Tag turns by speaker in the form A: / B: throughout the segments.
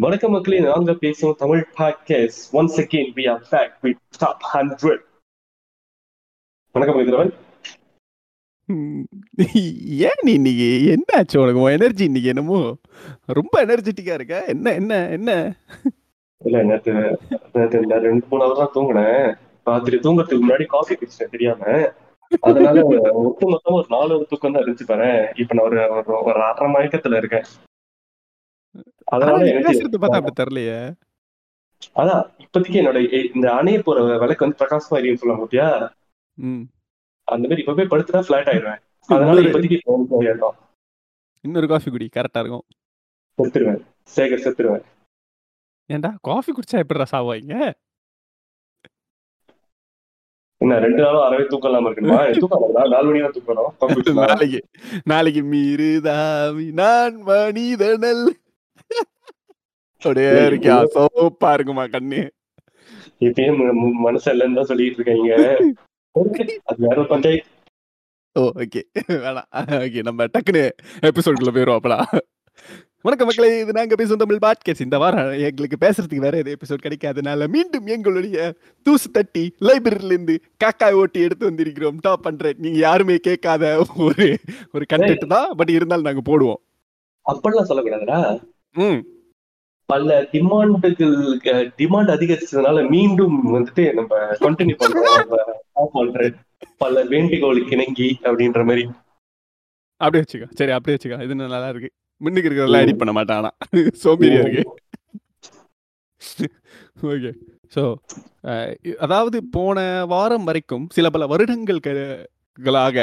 A: வணக்கம் மக்களே நாங்க பேசும் Tamil podcast once again we are back with top hundred வணக்கம்
B: ம், ஏன் நீ இன்னைக்கு? என்ன ஆச்சு உனக்கு? உன் எனர்ஜி இன்னைக்கு என்னமோ? ரொம்ப எனர்ஜெட்டிக்கா இருக்க. என்ன என்ன என்ன?
A: இல்ல இந்த ரெண்டு மூணு ஹவர் தான் தூங்கினேன். ராத்திரி தூங்குறதுக்கு முன்னாடி காஃபி குடிச்சிட்டேன் தெரியாம. அதனால ஒட்டு மொத்தமா ஒரு நாலு தூக்கம் தான் இருந்துச்சு பாரு இப்ப நான் ஒரு ஒரு- ஒரு அரை மயக்கத்துல இருக்கேன்.
B: அப்படி தெரியலையே
A: அதான் இப்போதைக்கு என்னோட இந்த அணைய போற விளக்கு வந்து பிரகாசமா எரியும் சொல்லுவாங்க பாத்தியா?
B: ம்.
A: அந்த மாதிரி இப்ப போய் படுத்துட்டா ஃபிளாட் ஆயிடுவேன். அதனால
B: இன்னொரு-
A: இப்போதைக்கு
B: காஃபி குடி கரெக்டா இருக்கும்.
A: செத்துருவேன். சேகர் செத்துருவேன்.
B: ஏன்டா காஃபி குடிச்சா எப்படிடா சாவாங்க
A: என்ன ரெண்டு நாளும் அறவே தூக்கம் இருக்கணுமா? தூக்கம் இல்லாம நாலு மணி தான் தூக்கணும். coffee குடிச்சா.
B: நாளைக்கு நாளைக்கு மீறுதாவி நான் மனிதனல். அப்படியே இருக்கியா சோப்பா இருக்குமா கண்ணு?
A: இப்பயே மனசு இல்லைன்னு தான் சொல்லிட்டு இருக்காங்க. அது வேற பஞ்சாயத்து
B: ஓ ஓகே. வேணாம். ஓகே நம்ம டக்குனு எபிசோடுக்குள்ள போயிடும் அப்படா வணக்கம் மக்களே இது நாங்க பேசும் தமிழ் பாட்காஸ்ட். இந்த வாரம் எங்களுக்கு பேசுறதுக்கு வேற எது எபிசோட் கிடைக்காதனால மீண்டும் எங்களுடைய தூசு தட்டி லைப்ரரியில இருந்து காக்காய் ஓட்டி எடுத்து வந்திருக்கிறோம். டாப் ஹண்ட்ரட் நீங்க யாருமே கேட்காத ஒரு ஒரு கண்டென்ட் தான். பட் இருந்தாலும் நாங்க போடுவோம்.
A: அப்படிலாம் சொல்லக்கூடாதுடா. பல டிமாண்டுகள் டிமாண்ட் அதிகரிச்சதுனால மீண்டும் வந்துட்டு நம்ம கண்டினியூ பண்றோம். பல வேண்டுகோளுக்கு இணங்கி அப்படின்ற மாதிரி.
B: அப்படியே வச்சுக்கோ. சரி அப்படியே வச்சுக்கோ. இது நல்லா இருக்கு. முன்னுக்கு இருக்கிறதெல்லாம் எடிட் பண்ண மாட்டானா சோம்பேறியா இருக்கு. ஓகே ஸோ அதாவது போன வாரம் வரைக்கும் சில பல வருடங்கள் களாக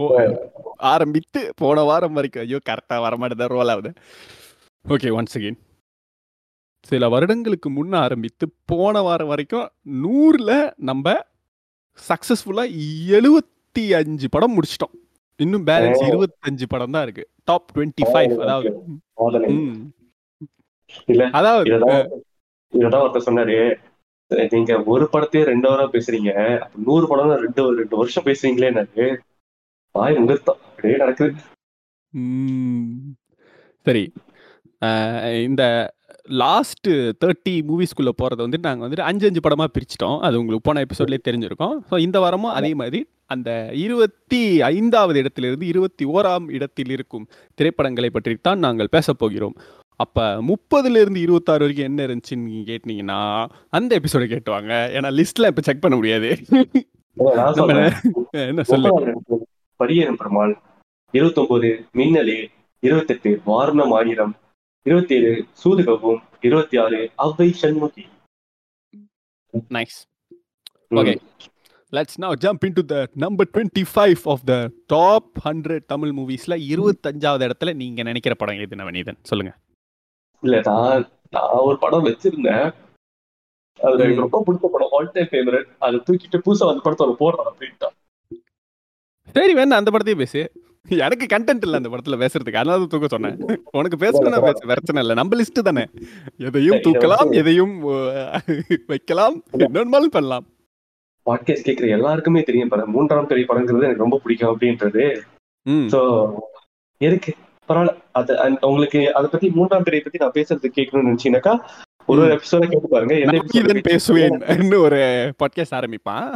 B: போ- ஆரம்பித்து போன வாரம் வரைக்கும் ஐயோ கரெக்டாக வர மாட்டேதான் ரோல் ஆகுது. ஓகே ஒன்ஸ் அகெயின் சில வருடங்களுக்கு முன்ன ஆரம்பித்து போன வாரம் வரைக்கும் நூறில் நம்ம சக்ஸஸ்ஃபுல்லாக எழுபத்தி அஞ்சு படம் முடிச்சிட்டோம். இன்னும் பேலன்ஸ். இருபத்தஞ்சு படம் தான் இருக்கு. டாப் டுவெண்ட்டி ஃபைவ் அதாவது. அதாவது
A: இததான் ஒருத்தர் சொன்னாரு. நீங்க ஒரு படத்தையே ரெண்டு வாரம் பேசுறீங்க. நூறு படம் ரெண்டு ரெண்டு வருஷம் பேசுறீங்களே எனக்கு வாய் முகூர்த்தம். அப்படியே நடக்குது.
B: சரி இந்த லாஸ்ட் தேர்ட்டி மூவிஸ்குள்ள போறது வந்து நாங்கள் வந்துட்டு அஞ்சு அஞ்சு படமா பிரிச்சிட்டோம். அது உங்களுக்கு போன எபிசோட்லேயே தெரிஞ்சிருக்கும். ஸோ இந்த வாரமும் அதே மாதிரி அந்த இருபத்தி ஐந்தாவது இடத்திலிருந்து இருபத்தி ஓராம் இடத்தில் இருக்கும் திரைப்படங்களை பற்றி தான் நாங்கள் பேசப் போகிறோம். அப்ப முப்பதுல இருந்து இருபத்தாறு வரைக்கும் என்ன இருந்துச்சுன்னு நீங்க கேட்டீங்கன்னா அந்த எபிசோட கேட்டுவாங்க ஏன்னா லிஸ்ட்ல இப்ப செக் பண்ண முடியாது. என்ன சொல்லு?
A: பரியரும் பெருமாள் இருபத்தி ஒன்பது மின்னலே இருபத்தெட்டு வாரணம் ஆயிரம் இருபத்தி ஏழு சூதுகவும். இருபத்தி ஆறு Avvai Shanmugi.
B: Nice Okay. Let's now jump into the number 25 of the top 100 Tamil மூவிஸ்ல இருபத்தஞ்சாவது இடத்துல நீங்க நினைக்கிற படம் எது நவநீதன்? சொல்லுங்க.
A: இல்ல நான் நான் ஒரு படம் வச்சிருந்தேன். அது எனக்கு. ரொம்ப பிடிச்ச படம். ஆல் டைம் ஃபேவரட் அதை தூக்கிட்டு புதுசா அந்த படத்தை அவன் போடுறான் அப்படின்ட்டான்.
B: சரி வேணா அந்த படத்தையே பேசு. எனக்கு கண்டென்ட் இல்ல அந்த படத்துல பேசுறதுக்கு. அதனால தான் தூக்க சொன்னேன். உனக்கு பேசணும்னா பேசு. பிரச்சனை இல்ல. நம்ம லிஸ்ட் தானே. எதையும் தூக்கலாம் எதையும் வைக்கலாம். என்னொன்னாலும் பண்ணலாம்.
A: பாட்காஸ்ட் கேட்கிற எல்லாருக்குமே தெரியும். பாரு மூன்றாம் பெரிய படங்கிறது எனக்கு ரொம்ப பிடிக்கும் அப்படின்றது. சோ இருக்கு. பரவாயில்ல. அது உங்களுக்கு அதை பத்தி மூன்றாம் பிறையை பத்தி நான் பேசுறது கேட்கணும்னு நினைச்சீங்கன்னாக்கா ஒரு எபிசோட கேட்டு பாருங்க.
B: பேசுவேன் ஒரு பாட்காஸ்ட் ஆரம்பிப்பான்.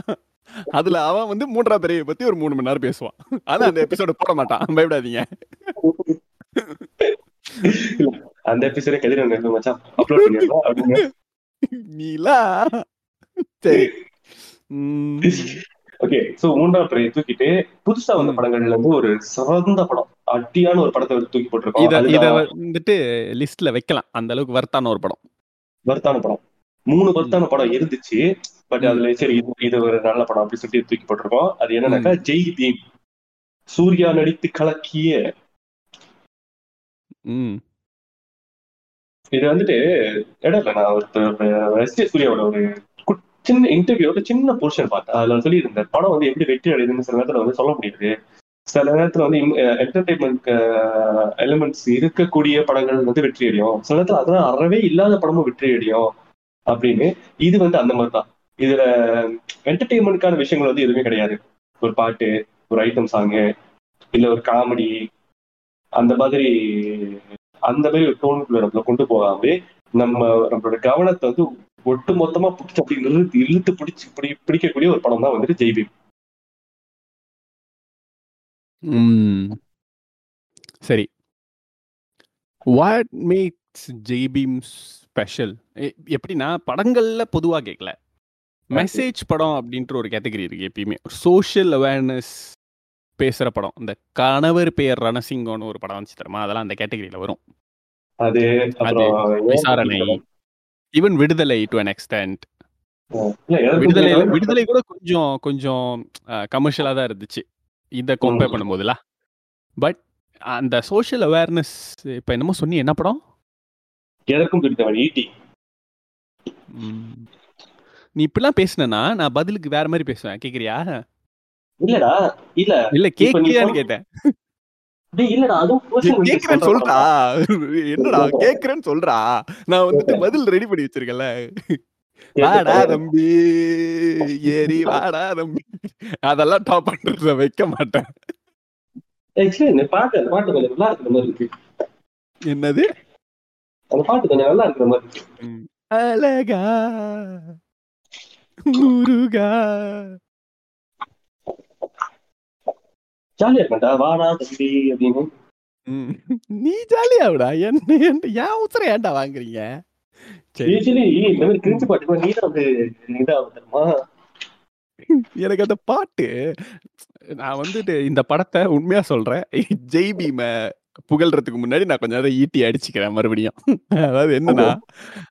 B: அதுல அவன் வந்து மூன்றாம் பிறையை பத்தி ஒரு மூணு மணி நேரம் பேசுவான். ஆனா அந்த எபிசோட போட மாட்டான். பயப்படாதீங்க.
A: அந்த எபிசோட கதிர மச்சான். அப்லோட் பண்ணிடலாம் அப்படிங்க
B: நீலா. சரி.
A: ஓகே சோ மூன்றாம் பிறையை தூக்கிட்டு புதுசா வந்த. படங்கள்ல இருந்து ஒரு சிறந்த படம். அட்டியான ஒரு படத்தை தூக்கி போட்டிருக்கோம்.
B: இத வந்துட்டு லிஸ்ட்ல வைக்கலாம். அந்த அளவுக்கு வர்த்தான ஒரு படம்.
A: வர்த்தான படம். மூணு வர்த்தான படம் இருந்துச்சு. பட். அதுல சரி இது இது ஒரு நல்ல படம் அப்படின்னு சொல்லிட்டு தூக்கி போட்டிருக்கோம். அது என்னன்னாக்கா ஜெய் பீம். சூர்யா நடித்து கலக்கிய இது வந்துட்டு இடம் இல்ல நான் ஒரு எஸ் ஜே சூர்யாவோட ஒரு சின்ன இன்டர்வியூட சின்ன போர்ஷன் பார்த்தேன். அதுல சொல்லி இந்த படம் வந்து எப்படி வெற்றி அடையுதுன்னு சில நேரத்துல வந்து சொல்ல முடியாது. சில நேரத்துல வந்து என்டர்டைன்மெண்ட் எலிமெண்ட்ஸ் இருக்கக்கூடிய படங்கள் வந்து வெற்றி அடையும். சில நேரத்துல அதெல்லாம் அறவே இல்லாத படமும் வெற்றி அடையும் அப்படின்னு இது வந்து அந்த மாதிரி தான் இதுல என்டர்டெயின்மெண்ட்கான விஷயங்கள் வந்து எதுவுமே கிடையாது ஒரு பாட்டு ஒரு ஐட்டம் சாங்கு இல்ல ஒரு காமெடி அந்த மாதிரி அந்த மாதிரி ஒரு டோனுக்குள்ள நம்மள கொண்டு போகாமலே நம்ம நம்மளோட கவனத்தை வந்து ஒட்டு மொத்தமா பிடிச்சி அப்படி இழுத்து இழுத்து பிடிச்சி பிடி பிடிக்கக்கூடிய ஒரு படம் தான் வந்துட்டு ஜெய்பீம்
B: சரி. What makes Jai Bhim special? எப்படின்னா, படங்கள்ல பொதுவா கேட்கல. மெசேஜ் படம் அப்படின்ற ஒரு கேட்டகரி இருக்கு எப்பயுமே. சோஷியல் அவேர்னஸ் பேசுற படம். இந்த கணவர் பெயர் ரணசிங்கம்னு ஒரு படம் வந்துச்சு தெரியுமா? அதெல்லாம் அந்த கேட்டகரியில வரும்.
A: அது
B: விசாரணை. ஈவன் விடுதலை டு அன் எக்ஸ்டென்ட். விடுதலை. விடுதலை கூட கொஞ்சம் கொஞ்சம் கமர்ஷியலா தான் இருந்துச்சு. இத கம்பேர். பண்ணும்போதுல. பட் அந்த சோஷியல் அவேர்னஸ் இப்ப என்னமோ சொன்னியே என்ன படம்?
A: எதற்கும் பிடித்தவன் ஈட்டி.
B: நீ இப்படிலாம் பேசுனேன்னா, நான் பதிலுக்கு வேற மாரி பேசுவேன். கேட்கிறியா?
A: இல்லடா இல்ல
B: இல்ல
A: சொல்
B: கேட்டேன்.
A: டேய் இல்லடா அதுவும்
B: கே
A: பர்சனல் இன்ட்ரெஸ்ட்
B: கேட்கிறேன்னு
A: சொல்ற
B: என்னடா
A: தான்.
B: கேட்கிறேன்னு சொல்றா. நான் வந்துட்டு. பதில் ரெடி பண்ணி வச்சிருக்கேன்ல. வாடா. தம்பி ஏறி வாடா தம்பி. அதெல்லாம் டாப் பண்றத வைக்க மாட்டேன்.
A: பாட்டு அந்த பாட்டு கொஞ்சம் நல்லா இருக்கிற மாதிரி இருக்கு.
B: என்னது?
A: அந்த பாட்டு கொஞ்சம் நல்லா இருக்கிற மாதிரி.
B: அழகா முருகா
A: ஜாலியா இருக்கேன்டா வாடா தம்பி அப்படின்னு.
B: ம். நீ ஜாலியாவுடா. என்ன என் உசுர ஏன்டா வாங்குறீங்க? எனக்கு அந்த பாட்டு நான் வந்துட்டு இந்த படத்த உண்மையா சொல்றேன். ஜெய் பீம புகழ்றதுக்கு முன்னாடி நான் கொஞ்சம் அத ஈட்டி அடிச்சுக்கிறேன் மறுபடியும். அதாவது என்னன்னா,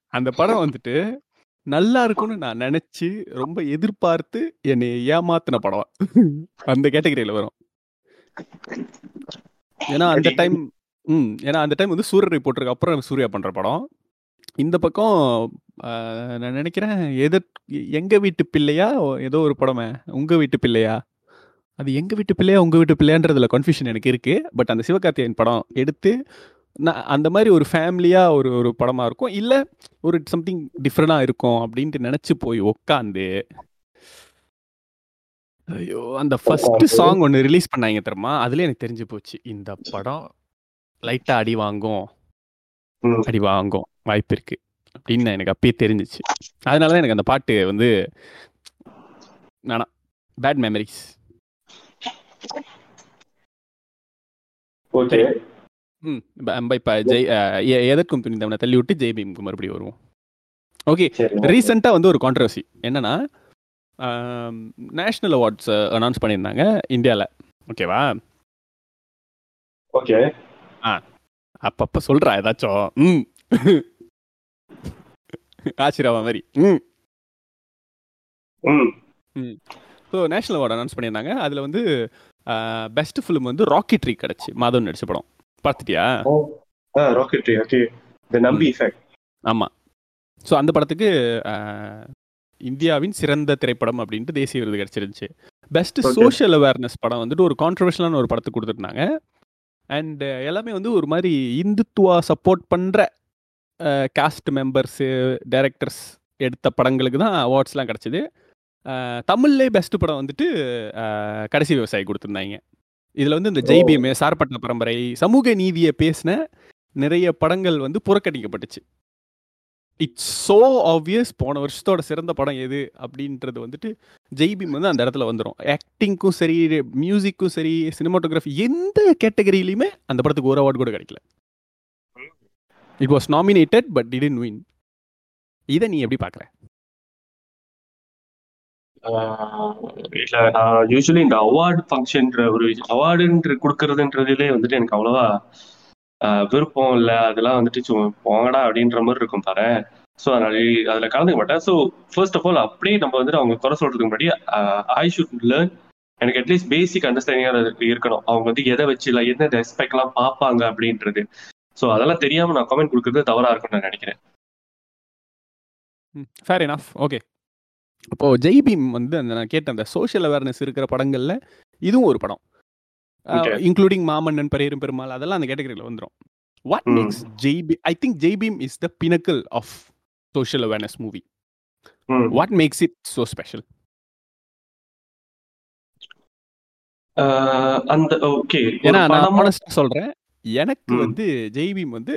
B: அந்த படம் வந்துட்டு நல்லா இருக்கும்னு நான் நெனச்சு, ரொம்ப எதிர்பார்த்து என்னைய ஏமாத்துன படம். அந்த கேட்டகரியில வரும். ஏன்னா அந்த. டைம் ம். ஏன்னா அந்த டைம் வந்து சூரரை போட்டதுக்கு அப்புறம் சூர்யா பண்ற படம். இந்த பக்கம் நான் நெனைக்கிறேன் எதிர் எங்க வீட்டு பிள்ளையா ஏதோ ஒரு படமே. உங்க வீட்டு பிள்ளையா? அது எங்க வீட்டு பிள்ளையா, உங்க வீட்டு பிள்ளையான்றதுல கன்ஃப்யூஷன் எனக்கு இருக்கு. பட் அந்த சிவகார்த்திகேயன் படம் எடுத்து நான் அந்த மாரி ஒரு ஃபேமிலியா ஒரு ஒரு படமா இருக்கும். இல்ல ஒரு சம்திங் டிஃபரெண்டா இருக்கும் அப்டின்ட்டு நெனச்சு போய் உட்காந்து ஐயோ! அந்த ஃபர்ஸ்ட் சாங் ஒண்ணு ரிலீஸ் பண்ணாய்ங்க தெரியுமா? அதிலயே எனக்கு தெரிஞ்சு போச்சு. இந்த படம் லைட்டா அடி வாங்கும். அடி வாங்கும். வாய்ப்பு இருக்கு. அப்டின்னு எனக்கு அப்பயே தெரிஞ்சுச்சு. அதனால தான் எனக்கு அந்த பாட்டு வந்து வேணாம். Bad memories.
A: ஓகே.
B: ம். ப இப்ப ஜெய் எதற்கும் துணிந்தவன தள்ளிவிட்டு ஜெய் பீம்க்கு மறுபடியும் வருவோம். ஓகே. ரீசென்ட்டா வந்து ஒரு கான்ட்ரோவர்சி. என்னன்னா, நேஷனல் அவார்ட்ஸ் அனௌன்ஸ் பண்ணியிருந்தாங்க இந்தியால. ஓகேவா?
A: ஓகே.
B: ஆ. அப்பப்ப சொல்றா ஏதாச்சும். ம். ஆஷிராவா மாரி. ம்.
A: ம்.
B: ஸோ நேஷனல் அவார்ட் அனௌன்ஸ் பண்ணியிருந்தாங்க. அதுல வந்து பெஸ்ட் ஃபிலிம் வந்து ராக்கெட்ரி கிடைச்சு. மாதவன் நடிச்ச படம். பார்த்துட்டியா?
A: Rocketry okay. தி நம்பி. எஃபெக்ட்.
B: ஆமா. ஸோ அந்த படத்துக்கு இந்தியாவின் சிறந்த திரைப்படம் அப்டின்ட்டு தேசிய விருது கிடைச்சிருந்துச்சு. பெஸ்ட். சோஷியல் அவேர்னஸ் படம் வந்துட்டு ஒரு கான்ட்ரோவர்ஷியலான ஒரு படத்துக்கு குடுத்துருந்தாங்க. அண்ட் எல்லாமே வந்து ஒரு மாரி இந்துத்துவா சப்போர்ட் பண்ற அ காஸ்ட் மெம்பர்ஸு, டைரக்டர்ஸ் எடுத்த படங்களுக்கு தான் அவார்ட்ஸ்லாம் கிடைச்சது. அ தமிழ்லயே பெஸ்ட் படம் வந்துட்டு கடைசி விவசாயி குடுத்துருந்தாய்ங்க. இதுல வந்து இந்த
A: ஓ.
B: ஜெய் பீம், சார்பட்டா பரம்பரை, சமூக நீதிய பேசின நிறைய படங்கள் வந்து புறக்கணிக்கப்பட்டுச்சு. இட்ஸ் சோ ஆப்வியஸ் போன வருஷத்தோட சிறந்த படம் எது அப்டின்றது வந்துட்டு ஜெய் பீம் வந்து அந்த இடத்துல வந்துரும். ஆக்டிங்க்கும் சரி, மியூசிக்கும் சரி, சினிமாட்டோகிராஃபி எந்த கேட்டகரியிலயுமே அந்த படத்துக்கு ஒரு அவார்ட் கூட கிடைக்கல. It was nominated but didn't win. இத நீ எப்படி பார்க்குற?
A: இல்ல நான் யூஸ்வலி இந்த அவார்டு ஃபங்க்ஷன்ற ஒரு அவார்டுன்ற கொடுக்கறதுன்றதுலே வந்துட்டு எனக்கு அவ்வளவா விருப்பம் இல்ல. அதெல்லாம் வந்துட்டு சும்மா போங்கடா அப்படின்ற மாதிரி இருக்கும் பாரு ஸோ அதனால அதுல கலந்துக்க மாட்டேன். ஸோ ஃபர்ஸ்ட் ஆஃப் ஆல் அப்படியே நம்ம வந்துட்டு அவங்க குறை சொல்றதுக்கு முன்னாடி ஐ ஷுட் லேர்ன் எனக்கு அட்லீஸ்ட் பேசிக் அண்டர்ஸ்டாண்டிங்காக இருக்கணும். அவங்க வந்து எதை வச்சு இல்லை எந்த ரெஸ்பெக்ட்லாம் பார்ப்பாங்க அப்படின்றது ஸோ அதெல்லாம் தெரியாம நான் கமெண்ட் கொடுக்குறது தவறா இருக்கும்னு நான் நினைக்கிறேன்
B: ஃபேர் இனஃப் ஓகே. அப்போ ஜெய் பீம் வந்து அந்த நான் கேட்ட அந்த சோஷியல் அவேர்னஸ் இருக்கிற படங்கள்ல இதுவும் ஒரு படம். இன்க்ளூடிங் மாமன்னன், பரியேறும் பெருமாள் அதெல்லாம் அந்த கேட்டகரியில வந்துரும். What. Makes Jai Bhim I think Jai Bhim is the pinnacle of social awareness movie. What makes it so special?
A: அந்த ஓகே.
B: ஏன்னா நான் சொல்றேன். எனக்கு
A: ம்.
B: வந்து ஜெய்பீம் வந்து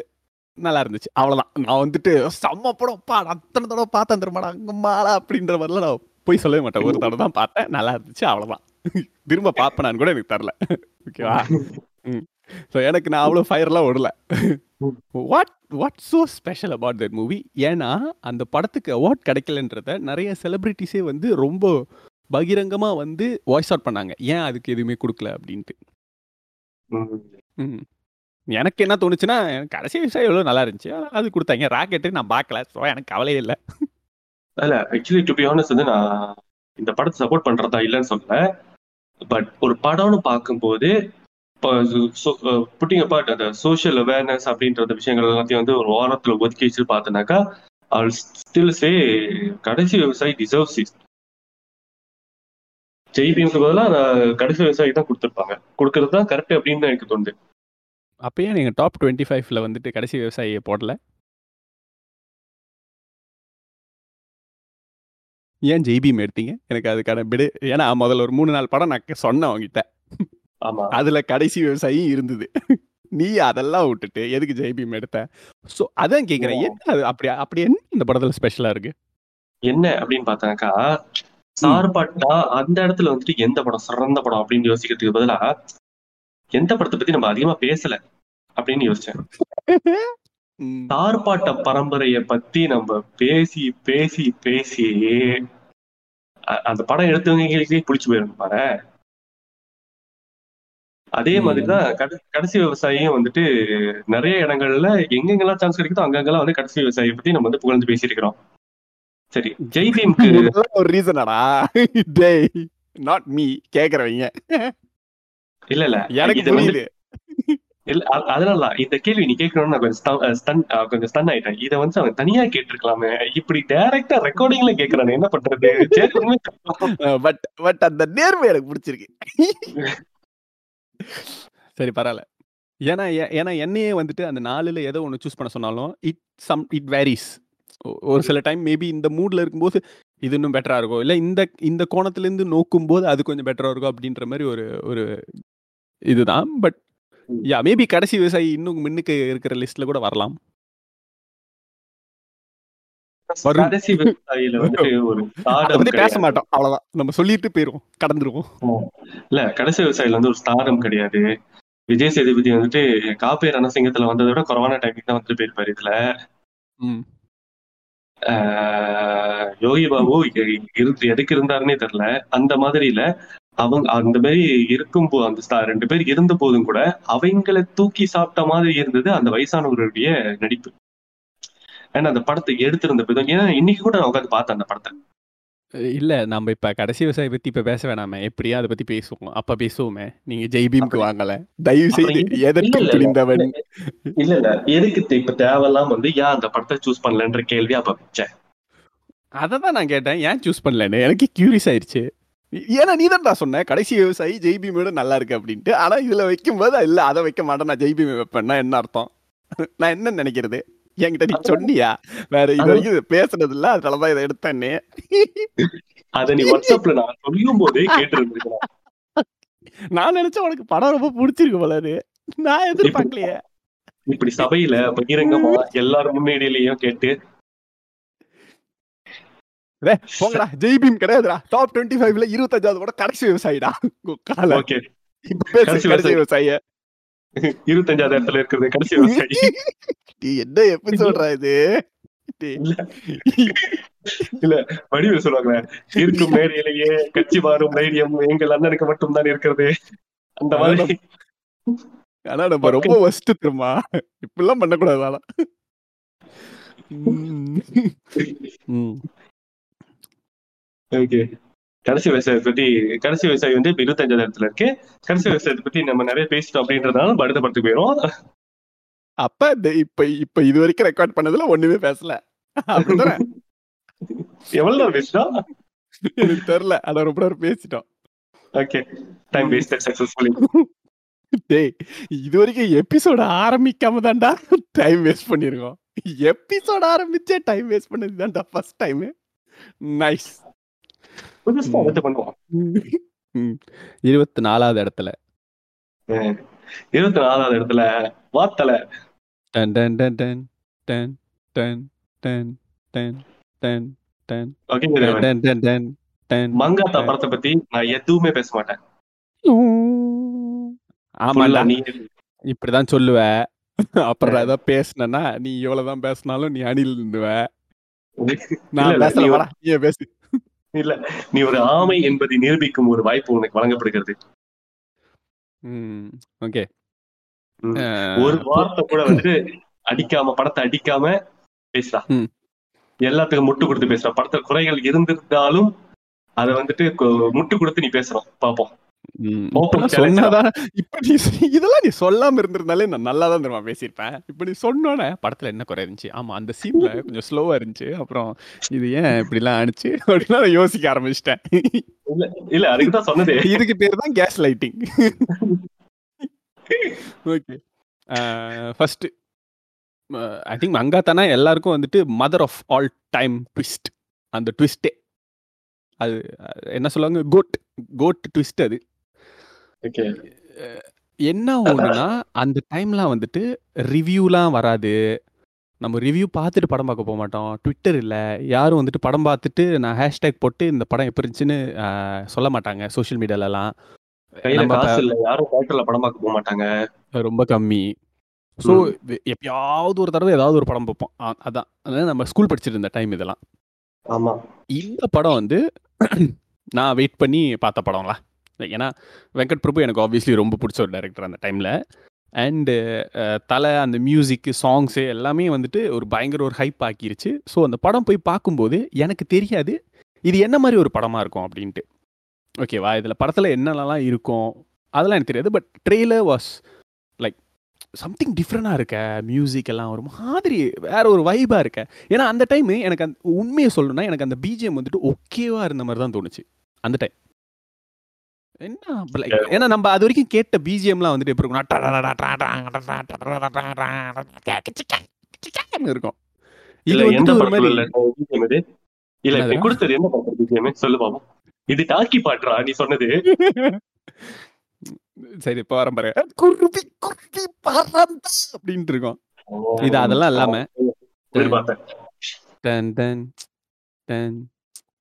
B: நல்லா இருந்துச்சு. அவ்வளவுதான். நான் வந்துட்டு செம்ம படம். பா நான் அத்தனை தடவை பார்த்தேன் திரும்படா அங்கம்மாடா அப்படின்ற மாதிரிலாம் நான் போய் சொல்லவே மாட்டேன். ஒரு தடவை தான் பார்த்தேன். நல்லா இருந்துச்சு. அவ்வளவுதான். திரும்ப பார்ப்பேனான்னு கூட எனக்கு தரல ஓகேவா ஸோ எனக்கு நான் அவ்வளோ ஃபயர்லாம் விடல what what so special about that movie ஏன்னா அந்த படத்துக்கு அவார்ட் கிடைக்கலன்றத நிறைய செலிபிரிட்டிஸே வந்து ரொம்ப பகிரங்கமா வந்து வாய்ஸ் அவுட் பண்ணாங்க. ஏன் அதுக்கு எதுவுமே கொடுக்கல அப்படின்ட்டு. எனக்கு என்ன தோணுச்சுன்னா கடைசி விஷயம் எவ்வளோ நல்லா இருந்துச்சு. அது கொடுத்தாங்க. ராக்கெட்டு நான் பார்க்கல. ஸோ எனக்கு கவலையே இல்லை.
A: இல்லை ஆக்சுவலி டு பி ஆனஸ்ட் வந்து நான் இந்த படத்தை சப்போர்ட் பண்றதா இல்லைன்னு சொல்லல. பட் ஒரு படம்னு பார்க்கும்போது புட்டிங் அப்பார்ட் அந்த சோஷியல் அவேர்னஸ் அப்படின்ற விஷயங்கள் எல்லாத்தையும் வந்து ஒரு ஓரத்தில் ஒதுக்கி வச்சு பார்த்தனாக்கா ஆல் ஸ்டில் சே கடைசி விவசாயி டிசர்வ்ஸ் இஸ் ஜெய்பீமுக்கு பதிலாக கடைசி விவசாயி தான் கொடுத்துருப்பாங்க. கொடுக்கறது தான் கரெக்ட் அப்படின்னு தான் எனக்கு தோணுது.
B: அப்பயே நீங்கள் டாப் டுவெண்ட்டி ஃபைவ்ல வந்துட்டு கடைசி விவசாயியை போடல? ஏன் ஜெய்பீம் எடுத்தீங்க? எனக்கு அதுக்கான விடு ஏன்னா முதல்ல ஒரு மூணு நாள் படம் நான் சொன்னேன் அவங்ககிட்ட
A: ஆமா.
B: அதுல கடைசி விவசாயியும் இருந்தது. நீ அதெல்லாம் விட்டுட்டு எதுக்கு ஜெய்பீம் எடுத்த? ஸோ அதான் கேட்குறேன் என்ன அது? அப்படி அப்படி என்ன இந்த படத்துல ஸ்பெஷலா இருக்கு?
A: என்ன அப்படின்னு பார்த்தாக்கா சார்பாட்டா அந்த இடத்துல வந்துட்டு எந்த படம் சிறந்த படம் அப்படின்னு யோசிக்கிறதுக்கு பதிலா எந்த படத்தை பத்தி நம்ம அதிகமா பேசல. அப்படின்னு யோசிச்சேன்.
B: ம்.
A: சார்பாட்ட பரம்பரைய பத்தி நம்ம பேசி பேசி பேசி அந்த படம் எடுத்தவங்களுக்கே புடிச்சு போயிரும் பாரு. அதே. மாதிரிதான் கட- கடைசி விவசாயியும் வந்துட்டு நிறைய இடங்கள்ல எங்கெங்கெல்லாம் சான்ஸ் கிடைக்குதோ அங்கங்கெல்லாம் வந்து கடைசி விவசாயியை பத்தி நம்ம வந்து புகழ்ந்து பேசியிருக்கிறோம். சரி ஜெய்பீம்க்கு
B: இதெல்லாம் ஒரு ரீசனாடா டேய் நாட் மீ கேக்குறவங்க.
A: இல்ல இல்ல.
B: எனக்கு
A: இது இல்ல அ- இந்த கேள்வி நீ கேட்கணும்னு கொஞ்சம் ஸ்டன் கொஞ்சம் ஸ்டன் ஆயிட்டேன். இதை வந்து அவன் தனியா கேட்டிருக்கலாமே. இப்படி டைரக்டா ரெக்கார்டிங்ல கேக்குறானே என்ன பண்றது?
B: பட் பட் அந்த நேர்மை எனக்கு பிடிச்சிருக்கு. சரி பரவாயில்ல. ஏன்னா ஏன்னா என்னையே வந்துட்டு அந்த நாலுல ஏதோ ஒன்று சூஸ் பண்ண சொன்னாலும் இட் சம் இட் வேரிஸ் ஒரு சில டைம் மேபி இந்த மூட்ல இருக்கும்போது இது இன்னும் பெட்டரா இருக்கும். இல்லை இந்த இந்த கோணத்துல நோக்கும் போது அது கொஞ்சம் பெட்டரா இருக்கும் அப்படின்ற மாதிரி ஒரு ஒரு இதுதான் பட் யா மேபி கடைசி விவசாயி இன்னும் முன்னுக்கு இருக்கிற லிஸ்ட்ல கூட வரலாம்.
A: கடைசி விவசாயில
B: பத்தி பேச மாட்டோம் அவ்வளவுதான். நம்ம சொல்லிட்டு போயிருவோம் கடந்துருவோம்.
A: இல்ல கடைசி விவசாயில வந்து ஒரு ஸ்டார்டம் கிடையாது. விஜய் சேதுபதி வந்துட்டு காப்பே ரணசிங்கத்துல வந்ததை விட குறைவான டைமிங் தான் வந்துட்டு போயிருப்பாரு இதுல. யோகி பாபு எதுக்கு இருந்தாருன்னே தெரியல. அந்த மாதிரில அவங்க அந்த மாதிரி இருக்கும் போ அந்த ரெண்டு பேர் இருந்த போதும் கூட அவங்கள தூக்கி சாப்பிட்ட மாதிரி இருந்தது அந்த வயசானவர்களுடைய நடிப்பு. ஏன்னா அந்த படத்தை எடுத்திருந்த விதம் ஏன்னா இன்னைக்கு கூட நான் உட்காந்து பார்த்தேன் அந்த படத்தை.
B: இல்ல நம்ம இப்ப கடைசி விவசாயி பத்தி இப்ப பேச வேணாமே. எப்படியா அதை பத்தி பேசுவோம்? அப்ப பேசுவோமே. நீங்க ஜெய்பீம்க்கு வாங்கல. தயவு செய்து எதற்கு
A: இல்ல, இல்ல. இல்ல எதுக்கு இப்ப தேவையெல்லாம் வந்து ஏன் அந்த படத்தை சூஸ் பண்ணலன்ற கேள்வி அப்ப வச்சேன்.
B: அதை தான் நான் கேட்டேன். ஏன் சூஸ் பண்ணலன்னு? எனக்கு கியூரியஸ் ஆயிருச்சு ஏன்னா நீ தான் சொன்ன. கடைசி விவசாயி ஜெய்பீமோட நல்லா இருக்கு அப்படின்ட்டு. ஆனா இதுல வைக்கும்போது இல்ல அதை வைக்க மாட்டேன். நான் ஜெய்பீம் வைப்பேன்னா என்ன அர்த்தம்? நான் என்ன நினைக்கிறது? என்கிட்ட நீ சொன்னியா? வேற இது வரைக்கும் பேசுனது இல்ல அதனாலதான் இதை எடுத்தேன்னு.
A: அத நீ வாட்ஸ்அப்ல நான் சொல்லும் போதே கேட்டு
B: நான் நினைச்சேன் உனக்கு படம் ரொம்ப பிடிச்சிருக்கு போல. நான் எதிர்பார்க்கலையே.
A: இப்படி சபையில பகிரங்கமா எல்லாரும் முன்னாடியிலயும் கேட்டு
B: போங்கடா ஜெய்பீம் கிடையாதுடா டாப் டுவெண்ட்டி ஃபைவ்ல இருபத்தஞ்சாவது கூட கடைசி விவசாயிடா கால
A: ஓகே கடைசி விவசாயி. இருபத்தஞ்சாவது இடத்துல இருக்கிறது கடைசி விவசாயி
B: நீ என்ன எபிசோட்ரா இது டேய்.
A: இல்ல வடிவில் சொல்லுவாங்க இருக்கும் மேடையிலேயே கட்சி மாறும் தைரியம் எங்கள் அண்ணனுக்கு மட்டும் தான் இருக்கிறது। அந்த மாதிரி।
B: ஆனா நம்ம ரொம்ப ஒஸ்ட் திரும்ப இப்படிலாம் பண்ணக்கூடாது.
A: ஓகே கடைசி விவசாயத்தை பத்தி கடைசி விவசாயி வந்து இப்ப இருபத்தஞ்சாவது இடத்துல இருக்கு. கடைசி விவசாயத்தை பத்தி நம்ம நிறைய பேசிட்டோம் அப்படின்றதுனால அடுத்த படத்துக்கு போயிரும்
B: அப்ப இப்ப இப்ப இது வரைக்கும் ரெக்கார்ட் பண்ணதுல ஒண்ணுமே பேசல.
A: எவ்வளவு நேரம் பேசிட்டோம்?
B: எனக்கு தெரியல. ஆனா ரொம்ப நேரம் பேசிட்டோம்.
A: ஓகே டைம் வேஸ்டட் சக்சஸ்ஃபுல்லி
B: டேய் இது வரைக்கும் எபிசோட ஆரம்பிக்காம தான்டா டைம் வேஸ்ட் பண்ணிருக்கோம் எபிசோட ஆரம்பிச்சே டைம் வேஸ்ட் பண்ணது தான்டா ஃபர்ஸ்ட் டைம் நைஸ் இருபத்தி நாலாவது இடத்துல
A: இருபத்தி நாலாவது இடத்துல வாத்தலை
B: டன் டன் டன் டன் டன் டன் டன் டன் டன் டன்
A: ஓகே
B: டன் டன் டன் டன் டன்
A: மங்காத்தா படத்தை பத்தி நான் எதுவுமே பேச மாட்டேன் Full-ஆ நீ
B: இப்படிதான் சொல்லுவ அப்புறம் ஏதாவது பேசுனேன்னா நீ எவ்வளவுதான் பேசினாலும் நீ அணில்
A: இல்ல,
B: நான் பேசல
A: நீ
B: பேசு
A: இல்ல நீ ஒரு ஆமை என்பதை நிரூபிக்கும் ஒரு வாய்ப்பு உனக்கு வழங்கப்படுகிறது.
B: ஓகே.
A: ஒரு வார்த்தை கூட வந்து அடிக்காம படத்தை அடிக்காம பேசுறா. எல்லாத்துக்கும் முட்டு கொடுத்து பேசுறா படத்துல குறைகள் இருந்திருந்தாலும் அதை வந்துட்டு முட்டு கொடுத்து நீ பேசுறோம் பாப்போம்.
B: இதெல்லாம் நீ சொல்லாம இருந்திருந்தாலே நான் நல்லா தான் தெரியுமா பேசியிருப்பேன். இப்ப நீ சொன்னோன்னே படத்துல என்ன குறை இருந்துச்சு? ஆமா அந்த சீன்ல கொஞ்சம் ஸ்லோவா இருந்துச்சு. அப்புறம் இது ஏன் இப்படி எல்லாம் ஆனிச்சு அப்படின்னு யோசிக்க ஆரம்பிச்சிட்டேன்.
A: இல்ல அதுக்கு தான் சொன்னதே.
B: இதுக்கு பேர் தான் gas lighting okay first I think மங்காத்தானா எல்லாருக்கும் வந்துட்டு mother of all time twist அந்த ட்விஸ்டே அது என்ன சொல்லுவாங்க? கோட் கோட் ட்விஸ்ட் அது. என்ன ஒண்ணுனா அந்த டைம்லாம் வந்துட்டு ரிவ்யூலாம் வராது. நம்ம ரிவ்யூ பார்த்துட்டு படம் பார்க்க போக மாட்டோம். ட்விட்டர் இல்லை. யாரும் வந்துட்டு படம் பார்த்துட்டு நான் ஹேஷ்டேக் போட்டு இந்த படம் எப்படி இருந்துச்சுன்னு சொல்ல மாட்டாங்க சோஷியல் மீடியாலலாம்
A: யாரும் தேட்டர்ல படம் பார்க்க போக மாட்டாங்க.
B: ரொம்ப கம்மி. ஸோ எப்பயாவது ஒரு தடவை ஏதாவது ஒரு படம் பார்ப்போம். அதான். அதாவது நம்ம ஸ்கூல் படிச்சிட்டு இருந்த டைம் இதெல்லாம்.
A: ஆமா.
B: இந்த படம் வந்து நான் வெயிட் பண்ணி பார்த்த படம்லாம். ஏன்னா வெங்கட் பிரபு எனக்கு ஆப்வியஸ்லி ரொம்ப பிடிச்ச ஒரு டேரக்டர் அந்த டைமில் அண்டு தலை அந்த மியூசிக்கு சாங்ஸு எல்லாமே வந்துட்டு ஒரு பயங்கர ஒரு ஹைப் ஆக்கிருச்சு. ஸோ அந்த படம் போய் பார்க்கும்போது எனக்கு தெரியாது இது என்ன மாதிரி ஒரு படமாக இருக்கும் அப்படின்ட்டு. ஓகேவா இதில் படத்தில் என்னென்னலாம் இருக்கும் அதெல்லாம் எனக்கு தெரியாது. But trailer was like something டிஃப்ரெண்டாக இருக்க மியூசிக் எல்லாம் ஒரு மாதிரி வேற ஒரு வைபாக இருக்க. ஏன்னா அந்த டைம் எனக்கு அந்த உண்மையை சொல்லணும்னா எனக்கு அந்த பிஜிஎம் வந்துட்டு ஓகேவாக இருந்த மாதிரி தான் தோணுச்சு. அந்த டைம் என்ன? ஏன்னா நம்ம அது வரைக்கும் கேட்ட பிஜிஎம்லாம் வந்துட்டு எப்படி இருக்கும்.
A: இல்ல எந்த இல்ல நீ? கொடுத்தது BGM சொல்லு பாப்போம். இது டாக்கி பாட்டுறா நீ சொன்னது.
B: சரி இப்ப வரேன் பாரு. குருவி குருவி பறந்தா அப்படின்ட்டு இருக்கும். இது அதெல்லாம் இல்லாம.
A: எதிர்பார்த்தேன்
B: டன் டன் டன்.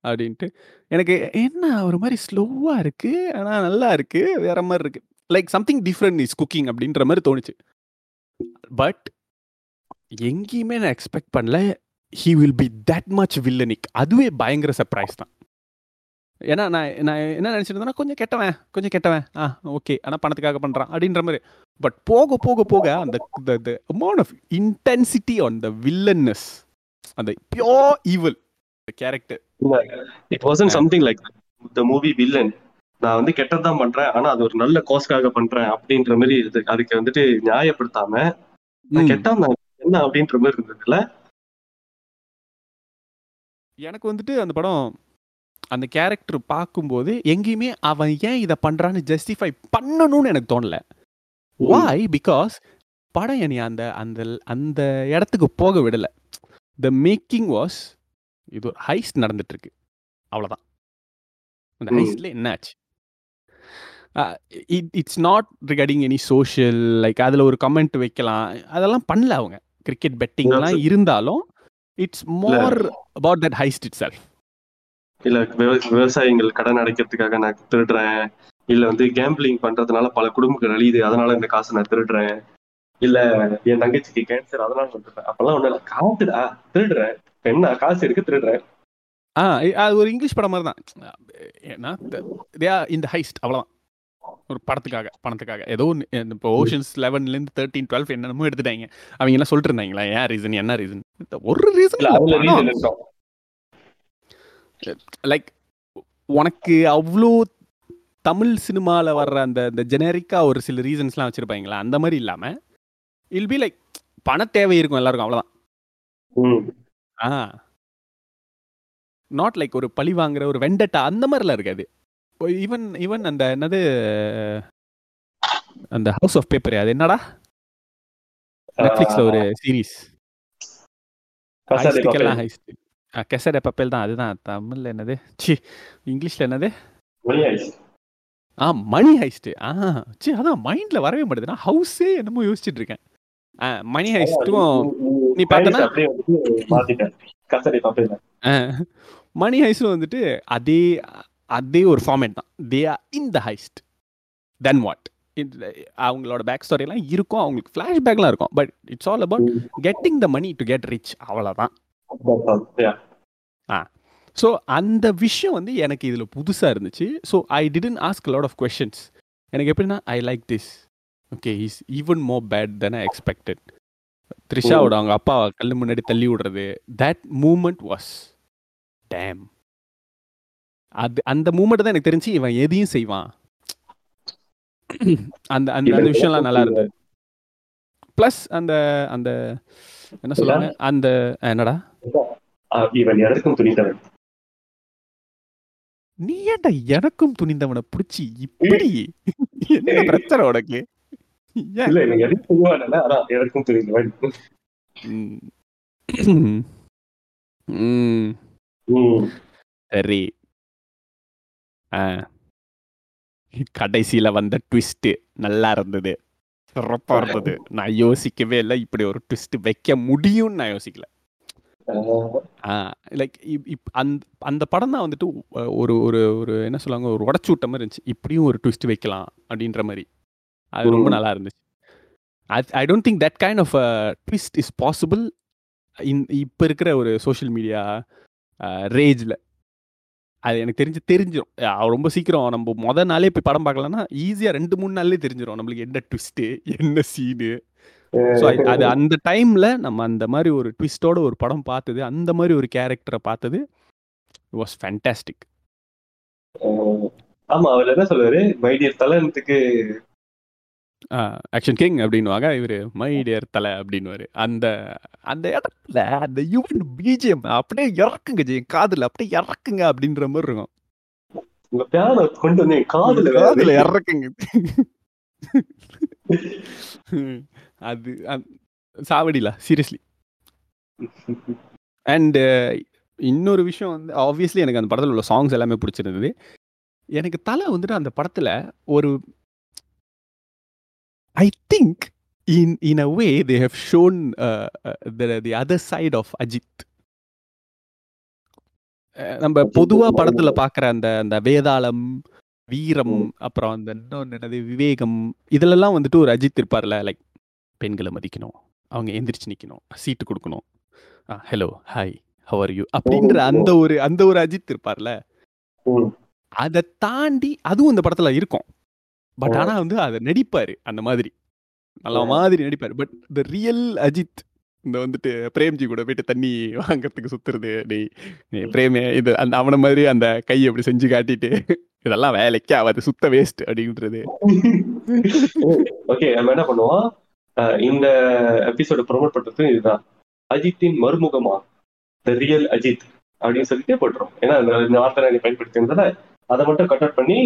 B: அப்படின்ட்டு. எனக்கு என்ன ஒரு மாதிரி ஸ்லோவா இருக்கு ஆனா நல்லா இருக்கு வேற மாதிரி இருக்கு. Like something different is cooking அப்படின்ற மாதிரி தோணுச்சு. பட் எங்கேயுமே நான் எக்ஸ்பெக்ட் பண்ணல he will be that much villainic. அதுவே பயங்கர சர்ப்ரைஸ் தான். ஏன்னா நான் நான் என்ன நினச்சிருந்தேன்னா கொஞ்சம் கெட்டவன் கொஞ்சம் கெட்டவன். ஆ ஓகே. ஆனால் பணத்துக்காக பண்றான். அப்படின்ற மாதிரி பட் போக போக போக அந்த the amount of intensity on the villainness அந்த pure evil character
A: it was an something like the movie villain நான் வந்து கெட்டதான் பண்றேன் ஆனா அது ஒரு நல்ல கோஸ்க்காக பண்றேன் அப்படின்ற மாதிரி இது- அதுக்கு வந்துட்டு நியாயப்படுத்தாம கெட்டான் என்ன அப்படின்ற மாதிரி இருந்ததுல?
B: எனக்கு வந்துட்டு அந்த படம் அந்த கேரக்டர் பார்க்கும்போது எங்கேயுமே அவன் ஏன் இதை பண்றான்னு ஜஸ்டிஃபை பண்ணணும்னு எனக்கு தோணல. வாய் பிகாஸ் படம் என்னை அந்த அந்த அந்த இடத்துக்கு போக விடல. த மேக்கிங் வாஸ் இது ஒரு ஹைஸ்ட் நடந்துட்டு இருக்கு அவ்வளோதான் அந்த. ஹைஸ்ட்ல என்ன ஆச்சு it's not regarding any social like அதில் ஒரு கமெண்ட் வைக்கலாம். அதெல்லாம் பண்ணல அவங்க. கிரிக்கெட் பெட்டிங்லாம் இருந்தாலும் it's more about that heist itself
A: இல்ல விவ- விவசாயிகள் கடன் அடைக்கிறதுக்காக நான் திருடுறேன். இல்ல வந்து கேம்பிளிங் பண்றதுனால பல குடும்பங்கள் அழியுது அதனால இந்த காசை நான் திருடுறேன். இல்ல என் தங்கச்சிக்கு கேன்சர் அதனால அப்பெல்லாம் ஒண்ணு இல்ல. காசுடா திருடுறேன். என்ன காசு இருக்கு திருடுறேன்
B: ஆ அது ஒரு இங்கிலீஷ் படம் மாதிரி தான் ஏன்னா இந்த ஹைஸ்ட் அவ்வளோதான் ஒரு படத்துக்காக பணத்துக்காக. ஏதோ ஒன்று இப்போ ஓஷன்ஸ் லெவன்லேருந்து தேர்ட்டீன் டுவெல் என்னென்னமோ எடுத்துட்டாங்க. அவங்க என்ன சொல்லிட்டு இருந்தாங்களா ஏன் ரீசன் என்ன ரீசன் ஒரு
A: ரீசன்
B: லைக் உனக்கு அவ்வளோ தமிழ் சினிமாவில் வர்ற அந்த இந்த ஜெனரிக்காக ஒரு சில ரீசன்ஸ்லாம் வச்சுருப்பாங்களா? அந்த மாதிரி இல்லாமல் இல் பி லைக் பண தேவை இருக்கும் எல்லாருக்கும் அவ்வளோதான். ஆ. நாட் லைக் ஒரு பழி வாங்குற ஒரு வெண்டட்டா அந்த மாதிரிலாம் இருக்காது. ஈவன் ஈவன் அந்த என்னது அந்த ஹவுஸ் ஆஃப் பேப்பர் அது என்னடா? நெட்ஃப்ளிக்ஸ்ல ஒரு சீரிஸ் ஹைஸ்டுக்கெல்லாம். ஹைஸ்ட் கெசட பப்பேல் தான் அதுதான். தமிழ்ல என்னது? சி இங்கிலீஷ்ல என்னது? ஆ மணி ஹைஸ்ட் ஆ சி அதான் மைண்ட்ல வரவே மாட்டேது நான் ஹவுஸே என்னமோ யோசிச்சுட்டு இருக்கேன். மணி ஹைஸ்ட்டும் நீ பார்த்தனா? மணி ஹைஸ்டும் வந்துட்டு அதே அதே ஒரு ஃபார்மேட் தான். They are in the heist then what அவங்களோட பேக் ஸ்டோரிலாம் இருக்கும். அவங்களுக்கு ஃப்ளாஷ்பேக்லாம் இருக்கும். But it's all about getting the money to get rich அவ்வளோதான் ஸோ அந்த விஷயம் வந்து எனக்கு இதில் புதுசாக இருந்துச்சு. So I didn't ask lot of questions எனக்கு எப்படின்னா I like this okay is even more bad than I expected த்ரிஷாவோட அவங்க அப்பா கல்லு முன்னாடி தள்ளி விடுறது தட் மூமெண்ட் வாஸ் டேம் அது அந்த மூமெண்ட் தான் எனக்கு தெரிஞ்சு இவன் எதையும் செய்வான். அந்த அந்த அந்த விஷயம்லாம் நல்லா இருந்தது. ப்ளஸ் அந்த அந்த என்ன சொல்லுவாங்க? அந்த என்னடா?
A: இவன் எதற்கும் துணிந்தவன்.
B: நீ ஏன்டா எனக்கும் துணிந்தவனை பிடிச்சி இப்படி? என்ன பிரச்சனை உனக்கு?
A: இல்ல இவன் எதுவும் அதான்.
B: ம். சரி. கடைசியில வந்த ட்விஸ்ட் நல்லா இருந்தது. சிறப்பா இருந்தது. நான் யோசிக்கவே இல்லை இப்படி ஒரு ட்விஸ்ட் வைக்க முடியும்னு நான் யோசிக்கல. லைக் அந்த அந்த படம் தான் வந்துட்டு ஒரு ஒரு ஒரு என்ன சொல்லுவாங்க ஒரு உடச்சு விட்ட மாதிரி இருந்துச்சு. இப்படியும் ஒரு ட்விஸ்ட் வைக்கலாம் அப்படின்ற மாதிரி. அது ரொம்ப. நல்லா இருந்துச்சு. I don't think that kind of twist is possible in இப்போ இருக்கிற ஒரு சோஷியல் மீடியா ரேஜில் அது எனக்கு தெரிஞ்சு தெரிஞ்சிடும் ரொம்ப சீக்கிரம் நம்ம முத நாளே போய் படம் பார்க்கலன்னா ஈஸியாக ரெண்டு மூணு நாள்லேயே தெரிஞ்சிடும் நம்மளுக்கு என்ன ட்விஸ்ட்டு என்ன சீனு ஸோ அது அந்த டைம்ல நம்ம அந்த மாதிரி ஒரு ட்விஸ்டோட ஒரு படம் பார்த்தது அந்த மாதிரி ஒரு கேரக்டரை பார்த்தது வாஸ் ஃபேண்டாஸ்டிக்
A: ஆமா அவர் என்ன சொல்லுவாரு? மைடியர் தலனத்துக்கு
B: ஆக்ஷன் கிங் அப்படின்னுவாங்க. இவர் மைடியர் தலை அப்படின்னுவாரு. அந்த அந்த இடத்துல அந்த யுவன் பிஜிஎம் அப்படியே இறக்குங்க ஜி காதுல அப்படியே இறக்குங்க அப்படின்ற மாதிரி இருக்கும்.
A: உங்க பியானோ கொண்டு வந்து காதுல
B: காதுல. இறக்குங்க. அது சாவடிலா சீரியஸ்லி அண்ட் இன்னொரு விஷயம் வந்து ஆப்வியஸ்லி எனக்கு அந்த படத்தில் உள்ள சாங்ஸ் எல்லாமே பிடிச்சிருந்தது. எனக்கு தலை வந்துட்டு அந்த படத்தில் ஒரு I think in in a way they have shown the other side of Ajith ah நம்ம பொதுவா படத்துல பார்க்குற அந்த அந்த வேதாளம் வீரம் அப்புறம் அந்த இன்னொன்று என்னது விவேகம் இதுலலாம் வந்துட்டு ஒரு அஜித் இருப்பார்ல லைக் பெண்களை மதிக்கணும் அவங்க எந்திரிச்சு நிக்கணும் சீட்டு கொடுக்கணும். ஹலோ ஹாய் ஹவர் யூ அப்படின்ற அந்த ஒரு அந்த ஒரு அஜித் இருப்பார்ல. அதை தாண்டி அதுவும் இந்த படத்துல இருக்கும். பட். ஆனா வந்து அதை நடிப்பாரு அந்த மாதிரி. நல்ல. மாதிரி நடிப்பாரு. பட் த ரியல் அஜித் இந்த வந்துட்டு பிரேம்ஜி கூட போயிட்டு தண்ணி வாங்குறதுக்கு சுத்துறது டேய் பிரேமே இது அந்த அவன மாதிரி அந்த கையை அப்படி செஞ்சு காட்டிட்டு இதெல்லாம் வேலைக்கே ஆகாது சுத்த வேஸ்ட் அப்படின்றது.
A: ஓகே நம்ம என்ன பண்ணுவோம்? இந்த எபிசோட ப்ரோமோட் பண்றது இதுதான். அஜித்தின் மறுமுகமா? த ரியல் அஜித் அப்படின்னு சொல்லிட்டு போட்டுரும். ஏன்னா இந்த வார்த்தை நீ பயன்படுத்தியிருந்ததால அதை மட்டும் கட் அவுட் பண்ணி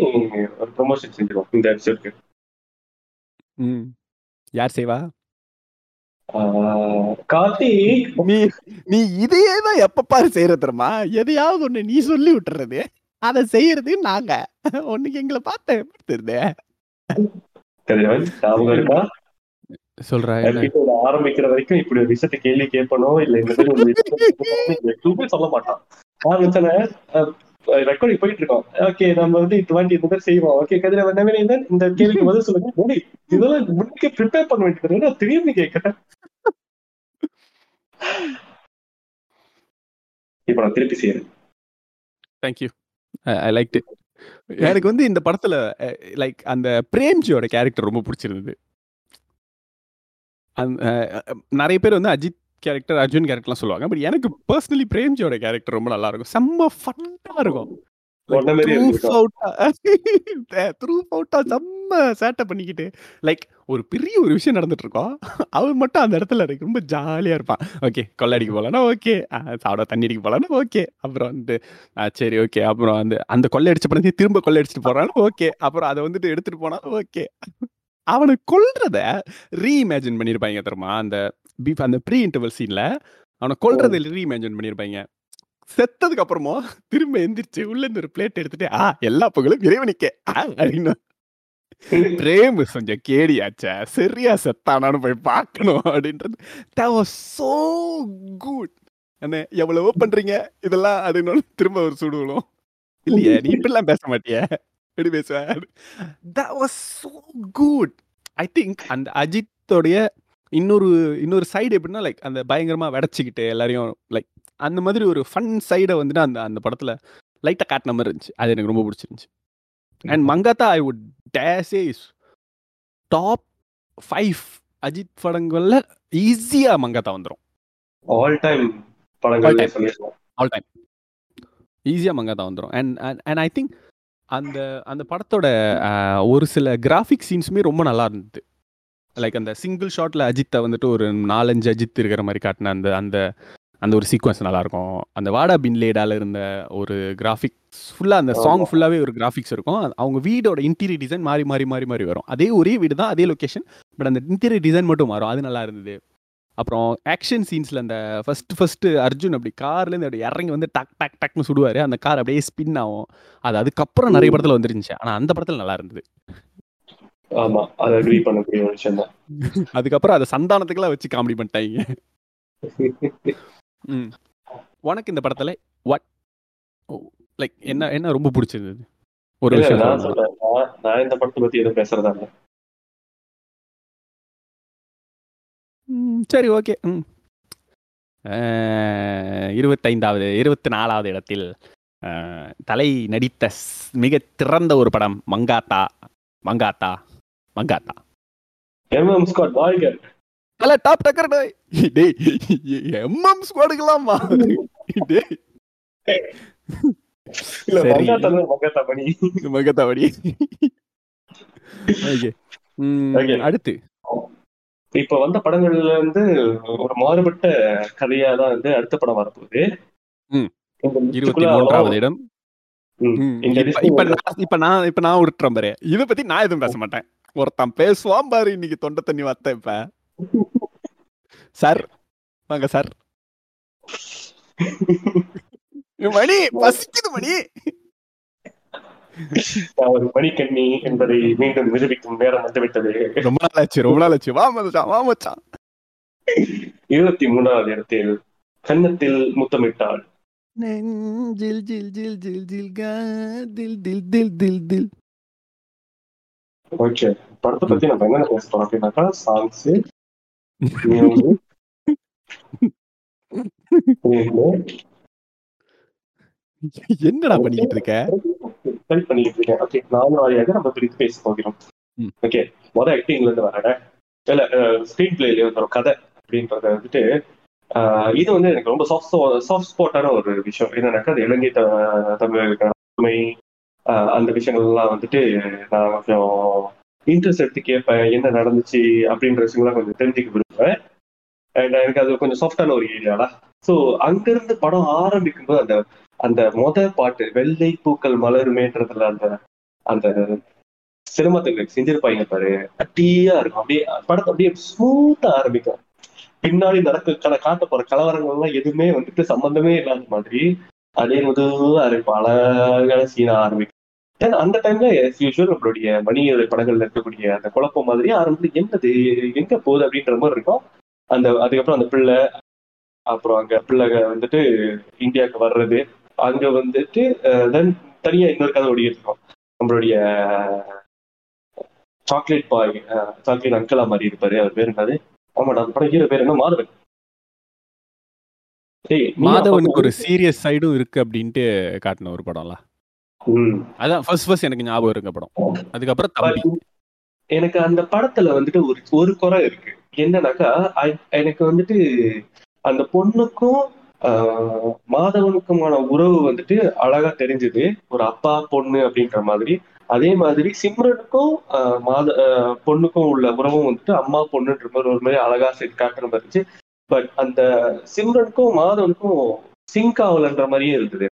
A: ஒரு ப்ரொமோஷன் செஞ்சிருவோம் இந்த எபிசோடுக்கு
B: ம். யார் செய்வா?
A: கார்த்திக்.
B: நீ நீ இதையே தான் எப்ப பாரு செய்யற தெரியுமா? எதையாவது ஒண்ணு நீ சொல்லி விட்டுறது. அதை செய்யறது நாங்க. உனக்கு எங்களை பார்த்த தெரியுது சொல்றா
A: ஆரம்பிக்கிற வரைக்கும் இப்படி ஒரு விஷயத்தை கேள்வி கேட்பனோ இல்ல இந்த மாதிரி எதுவுமே சொல்ல மாட்டான். ரெக்கார்டிங் போயிட்டு இருக்கோம். ஓகே நம்ம வந்து இந்த வாண்டி இந்த மாதிரி செய்வோம். ஓகே கதிரவன் நவீனன் இந்த கேள்விக்கு பதில் சொல்லுங்க. டேய், இதெல்லாம் முன்னுக்கே ப்ரிப்பேர் பண்ண வேண்டியது நான் திடீர்னு கேட்கிறேன். இப்ப நான் திருப்பி செய்யறேன்
B: தேங்க்யூ ஐ லைக் இட் எனக்கு வந்து இந்த படத்துல லைக் அந்த பிரேம்ஜியோட கேரக்டர் ரொம்ப பிடிச்சிருந்தது. நிறைய பேர் வந்து அஜித் கேரக்டர் அர்ஜுன் கேரக்டர்லாம் சொல்லுவாங்க. பட் எனக்கு பர்சனலி பிரேம்ஜியோட கேரக்டர் ரொம்ப நல்லா இருக்கும். செம்ம ஃபன்னா இருக்கும் சேட்டை பண்ணிக்கிட்டு லைக் ஒரு பெரிய ஒரு விஷயம் நடந்துட்டு இருக்கோம் அவர் மட்டும் அந்த இடத்துல எனக்கு ரொம்ப ஜாலியா இருப்பான் ஓகே கொள்ளடிக்க போலாம்னா ஓகே சாப்பிட தண்ணி அடிக்க போலாம்னா ஓகே அப்புறம் வந்து சரி ஓகே அப்புறம் அந்த அந்த கொள்ளை அடிச்ச படம் திரும்ப கொள்ளை அடிச்சுட்டு போறாலும் ஓகே அப்புறம் அதை வந்துட்டு எடுத்துட்டு போனாலும் ஓகே அவனை கொல்றத ரீஇமேஜின் பண்ணியிருப்பாங்க தெரியுமா? அந்த பீஃப் அந்த ப்ரீ இன்டர்வல் சீன்ல அவனை கொல்றத ரீஇமேஜின் பண்ணியிருப்பாங்க செத்ததுக்கு அப்புறமா திரும்ப எந்திரிச்சு உள்ள இருந்து ஒரு பிளேட் எடுத்துட்டு ஆ எல்லா புகழும் இறைவனுக்கே. அப்படின்னு. பிரேம் கொஞ்சம் கேடியாச்சா சரியா செத்தானான்னு போய் பார்க்கணும் அப்படின்றது. That was so good. அண்ணே எவ்வளவோ பண்றீங்க. இதெல்லாம் அப்படின்னு திரும்ப ஒரு சுடு விழும். இல்லையே நீ இப்படிலாம் பேச மாட்டியே. எப்படி பேசுவ? That was so good. I think அந்த அஜித்தோடைய இன்னொரு இன்னொரு சைடு எப்படின்னா லைக் அந்த பயங்கரமா வெடச்சிக்கிட்டு எல்லாரையும் லைக் அந்த மாதிரி ஒரு ஃபன் சைடை வந்துட்டு அந்த அந்த படத்துல லைட்டா காட்டின மாதிரி இருந்துச்சு. அது எனக்கு ரொம்ப பிடிச்சிருந்துச்சு. And Mankatha I would daresay is top five Ajith படங்கள்ல ஈஸியா மங்காத்தா வந்துடும்
A: ஆல் டைம் படங்கள்
B: ஆல் டைம் ஈஸியா மங்காத்தா வந்துடும் அண்ட் அண்ட் ஐ திங்க் அந்த அந்த படத்தோட ஒரு சில கிராஃபிக் சீன்ஸுமே ரொம்ப நல்லா இருந்தது. லைக் அந்த சிங்கிள் ஷாட்ல அஜித்தை வந்துட்டு ஒரு நாலஞ்சு அஜித் இருக்கிற மாதிரி காட்டின அந்த அந்த அந்த ஒரு சீக்வன்ஸ் நல்லா இருக்கும் அந்த வாடா பின்லேடால இருந்த ஒரு கிராஃபிக்ஸ் ஃபுல்லா அந்த சாங்
A: ஆமா.
B: ஃபுல்லாவே ஒரு கிராஃபிக்ஸ் இருக்கும். அவங்க வீடோட இன்டீரியர் டிசைன் மாறி மாறி மாறி மாறி வரும். அதே ஒரே வீடு தான் அதே லொகேஷன் பட் அந்த இன்டீரியர் டிசைன் மட்டும் மாறும். அது நல்லா இருந்தது. அப்புறம் ஆக்ஷன் சீன்ஸ்ல அந்த ஃபர்ஸ்ட் ஃபர்ஸ்ட் அர்ஜுன் அப்படி கார்ல இருந்து அப்படி இறங்கி வந்து டக் டக் டக்னு சுடுவாரு. அந்த கார் அப்படியே ஸ்பின் ஆகும். அது அதுக்கப்புறம் நிறைய படத்துல வந்துருந்துச்சு. ஆனா அந்த படத்துல நல்லா இருந்தது.
A: ஆமா அதை அக்ரி பண்ணக்கூடிய ஒரு விஷயம் தான்.
B: அதுக்கப்புறம் அதை சந்தானத்துக்குலாம் வச்சு காமெடி பண்ணிட்டாங்க. உனக்கு இந்த படத்துல வாட் லைக் என்ன என்ன ரொம்ப பிடிச்சிருந்தது ஒரு விஷயம்
A: நான். சொல்றேன் நான் இந்த படத்தை பத்தி எதுவும் பேசுறதா இல்ல.
B: சரி ஓகே ம். இருபத்தைந்தாவது இருபத்தி நாலாவது இடத்தில் தலை நடித்த மிக திறந்த ஒரு படம் மங்காத்தா மங்காத்தா. மங்காத்தா.
A: எம்எம் ஸ்காட் வாழ்க.
B: தல டாப் டக்கர் டேய் டேய் எம்எம் ஸ்குவாடுக்கலாமா டேய்.
A: இல்ல. மங்காத்தா தான் மங்காத்தா பணி.
B: மகத்தாவடி ஓகே. அடுத்து.
A: இப்ப வந்த படங்கள்ல இருந்து ஒரு மாறுபட்ட கதையா தான் வந்து அடுத்த படம் வரப்போகுது.
B: இருபத்தி மூன்றாவது இடம். இப்ப நான் இப்ப நான் இப்ப நான் விட்டுறேன் பாரு. இத பத்தி நான் எதுவும் பேச மாட்டேன். ஒருத்தன் பேசுவான் பாரு இன்னைக்கு தொண்டை தண்ணி வத்த இப்ப. சார் வாங்க சார். மணி பசிக்குது மணி.
A: ஒரு மணிக்கண்ணி என்பதை மீண்டும் நிரூபிக்கும் நேரம் வந்துவிட்டது.
B: ரொம்ப நாள் ஆச்சு ரொம்ப நாள் ஆச்சு வா மச்சான் வா மச்சான்.
A: இருபத்தி மூணாவது இடத்தில் கன்னத்தில் முத்தமிட்டாள்.
B: நெஞ்சில் ஜில் ஜில் ஜில் ஜில் கா தில் தில் தில் தில் தில்.
A: ஓகே. படத்தை பத்தி நம்ம என்ன பேச போறோம்? அப்படின்னாக்கா சாங்ஸ்
B: என்னடா பண்ணிக்கிட்டு இருக்க?
A: டைப் பண்ணிட்டு இருக்கேன். ஓகே நாலு வாரியாக நம்ம பிரித்து பேச போகிறோம். ஓகே மொதல் ஆக்டிங்ல இருந்து வரேன். இல்ல ஸ்கிரீன் பிளேல ஒரு கதை அப்படின்றத வந்துட்டு இது வந்து எனக்கு ரொம்ப சாஃப்ட் சாஃப்ட் ஸ்பாட்டான ஒரு விஷயம். என்னன்னாக்கா அது இலங்கை த- தமிழர்களுக்கான உண்மை ஆஹ் அந்த விஷயங்கள்லாம் வந்துட்டு நான் கொஞ்சம் இன்ட்ரெஸ்ட் எடுத்து கேட்பேன். என்ன நடந்துச்சு அப்படின்ற விஷயங்கள்லாம் கொஞ்சம் தெரிஞ்சுக்க விரும்புவேன். அண்ட் எனக்கு அது கொஞ்சம் சாஃப்டான ஒரு ஏரியாடா ஸோ அங்கிருந்து படம் ஆரம்பிக்கும் போது அந்த அந்த மொத பாட்டு வெள்ளை பூக்கள் மலருமேன்றதுல அந்த அந்த சிரமத்துக்கு செஞ்சிருப்பாங்க பாரு. அட்டியா இருக்கும். அப்படியே படத்தை அப்படியே ஸ்மூத்தா ஆரம்பிக்கும். பின்னாடி நடக்க கல- காட்ட போற கலவரங்கள் எல்லாம் எதுவுமே வந்துட்டு சம்பந்தமே இல்லாத மாதிரி அதே மெதுவா ஆரம்பிக்கும் அழகான சீனா ஆரம்பிக்கும். அந்த டைம்ல யூஸ்வல் நம்மளுடைய மணியோட படங்கள்ல இருக்கக்கூடிய அந்த குழப்பம் மாதிரி ஆரம்பிச்சு என்னது எங்க போகுது அப்படின்ற மாதிரி இருக்கும். அந்த அதுக்கப்புறம் அந்த பிள்ளை அப்புறம் அங்க பிள்ளைங்க வந்துட்டு இந்தியாவுக்கு வர்றது அங்க வந்துட்டு தென் தனியா இன்னொரு கதை ஓடிட்டு இருக்கோம். நம்மளுடைய சாக்லேட் பாய் சாக்லேட் அங்கிளா மாதிரி இருப்பாரு. அவர் பேர் என்னது? ஆமாடா அந்த படம் ஹீரோ பேர் என்ன? மாதவன்.
B: மாதவனுக்கு ஒரு சீரியஸ் சைடும் இருக்கு அப்படின்ட்டு காட்டின ஒரு படம்ல.
A: ம்.
B: அதான் ஃபர்ஸ்ட் ஃபர்ஸ்ட் எனக்கு ஞாபகம் இருக்க படம். அதுக்கப்புறம் தம்பி.
A: எனக்கு அந்த படத்துல வந்துட்டு ஒரு ஒரு குறை இருக்கு. என்னன்னாக்கா எனக்கு வந்துட்டு அந்த பொண்ணுக்கும் மாதவனுக்குமான உறவு வந்துட்டு அழகா தெரிஞ்சது. ஒரு அப்பா பொண்ணு அப்படின்ற மாதிரி. அதே மாதிரி சிம்ரனுக்கும் மாத பொண்ணுக்கும் உள்ள உறவும் வந்துட்டு அம்மா பொண்ணுன்ற மாதிரி ஒரு மாதிரி அழகா காட்டுற மாதிரி இருந்துச்சு. பட் அந்த சிம்ரனுக்கும் மாதவனுக்கும் சிங்க் ஆகலன்ற மாதிரியே இருந்தது.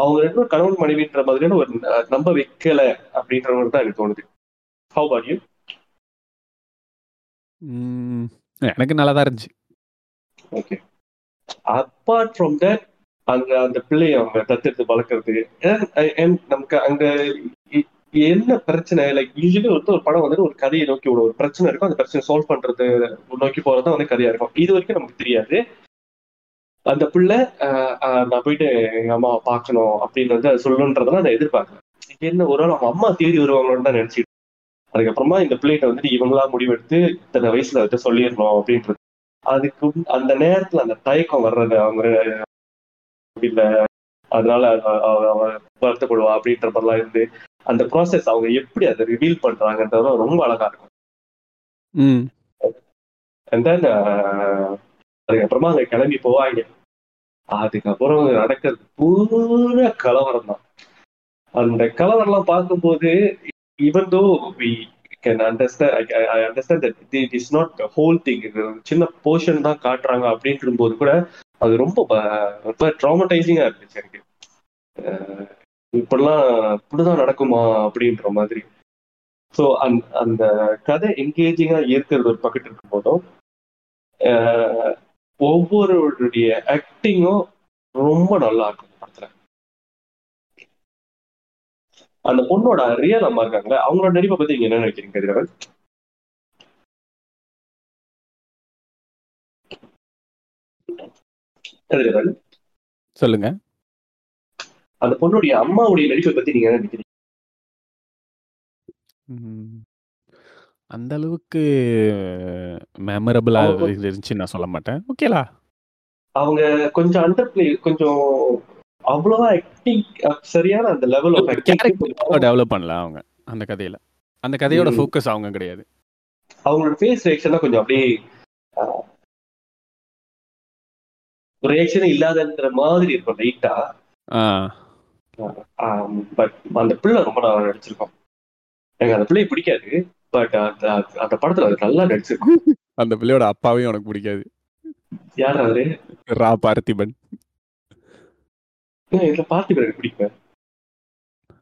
A: அவங்க ரெண்டு பேரும் கணவன் மனைவின்ற மாதிரியான ஒரு நம்ப வைக்கல அப்படின்ற மாதிரி தான் எனக்கு தோணுது. How you?
B: ம், எனக்கு நல்லா தான் இருந்துச்சு.
A: ஓகே அப்பார்ட் ஃப்ரம் தட் அங்க அந்த பிள்ளைய அவங்க தத்தெடுத்து வளர்க்கறது நமக்கு அங்க என்ன பிரச்சனை? லைக் யூஸ்வலி வந்து ஒரு படம் வந்துட்டு ஒரு கதையை நோக்கி ஒரு ஒரு பிரச்சனை இருக்கும் அந்த பிரச்சனை சால்வ் பண்றது நோக்கி போறதுதான் வந்து கதையா இருக்கும். இது வரைக்கும் நமக்கு தெரியாது. அந்த பிள்ளை நான் போயிட்டு எங்க அம்மாவை பார்க்கணும் அப்படின்னு வந்து அது சொல்லணுன்றதெல்லாம் நான் எதிர்பார்க்கல இது என்ன ஒரு நாள் அவங்க அம்மா தேடி வருவாங்களோன்னு தான் நினைச்சிட்டு அதுக்கப்புறமா இந்த பிள்ளைகிட்ட வந்துட்டு இவங்களா முடிவெடுத்து இத்தனை வயசுல வந்து சொல்லிடணும் அப்படின்றது. அதுக்கு அந்த நேரத்துல அந்த தயக்கம் வர்றது அவங்க இல்ல அதனால வருத்தப்படுவா அப்படின்ற மாதிரிலாம் இருந்து அந்த ப்ராசஸ் அவங்க எப்படி அதை ரிவீல் பண்றாங்கன்றது ரொம்ப அழகா இருக்கும். அண்ட் தென் அதுக்கப்புறமா அங்க கிளம்பி போவாங்க. அதுக்கப்புறம் நடக்கிறது பூரா கலவரம் தான் அந்த கலவரம்லாம் பார்க்கும்போது even though we can understand I understand that it is not whole thing சின்ன போர்ஷன் தான் காட்டுறாங்க அப்படின்ற போது கூட அது ரொம்ப ரொம்ப ட்ராமடைசிங்கா இருந்துச்சு எனக்கு. இப்படிலாம் இப்படிதான் நடக்குமா அப்படின்ற மாதிரி. ஸோ அந் அந்த கதை என்கேஜிங்கா இருக்கிறது ஒரு பக்கத்து இருக்கும் போதும் ஒவ்வொருவருடைய ஆக்டிங்கும் ரொம்ப நல்லா இருக்கும் படத்துல. அந்த பொண்ணோட ரியல் அம்மா இருக்காங்களே அவங்களோட நடிப்பை பத்தி நீங்க என்ன நினைக்கிறீங்க கதிரவன் கதிரவன்
B: சொல்லுங்க.
A: அந்த பொண்ணுடைய அம்மாவுடைய நடிப்பை பத்தி நீங்க என்ன நினைக்கிறீங்க.
B: அந்த அளவுக்கு மெமரபிளா
A: அவங்க-
B: இருந்துச்சு நான் சொல்ல மாட்டேன். ஓகேலா
A: அவங்க கொஞ்சம் அண்டர் பிளே கொஞ்சம் அவ்வளவா ஆக்டிங் சரியான அந்த லெவல் ஆஃப் ஆக்டிங்
B: டெவலப் பண்ணல அவங்க அந்த கதையில. அந்த கதையோட. ஃபோக்கஸ் அவங்க கிடையாது.
A: அவங்களோட ஃபேஸ் ரியாக்ஷன் கொஞ்சம் அப்படியே ரியாக்ஷனே இல்லாதன்ற மாதிரி இருக்கும் லைட்டா பட் அந்த பிள்ளை ரொம்ப நல்லா நடிச்சிருக்கோம். எனக்கு அந்த பிள்ளையை பிடிக்காது. பட் அந்த அந்த படத்துல அது நல்லா நடிச்சிருக்கும்
B: அந்த பிள்ளையோட அப்பாவையும் உனக்கு பிடிக்காது.
A: யார் அவரு
B: ரா பார்த்திபன்.
A: இதுல பார்த்திபன் எனக்கு பிடிக்கும்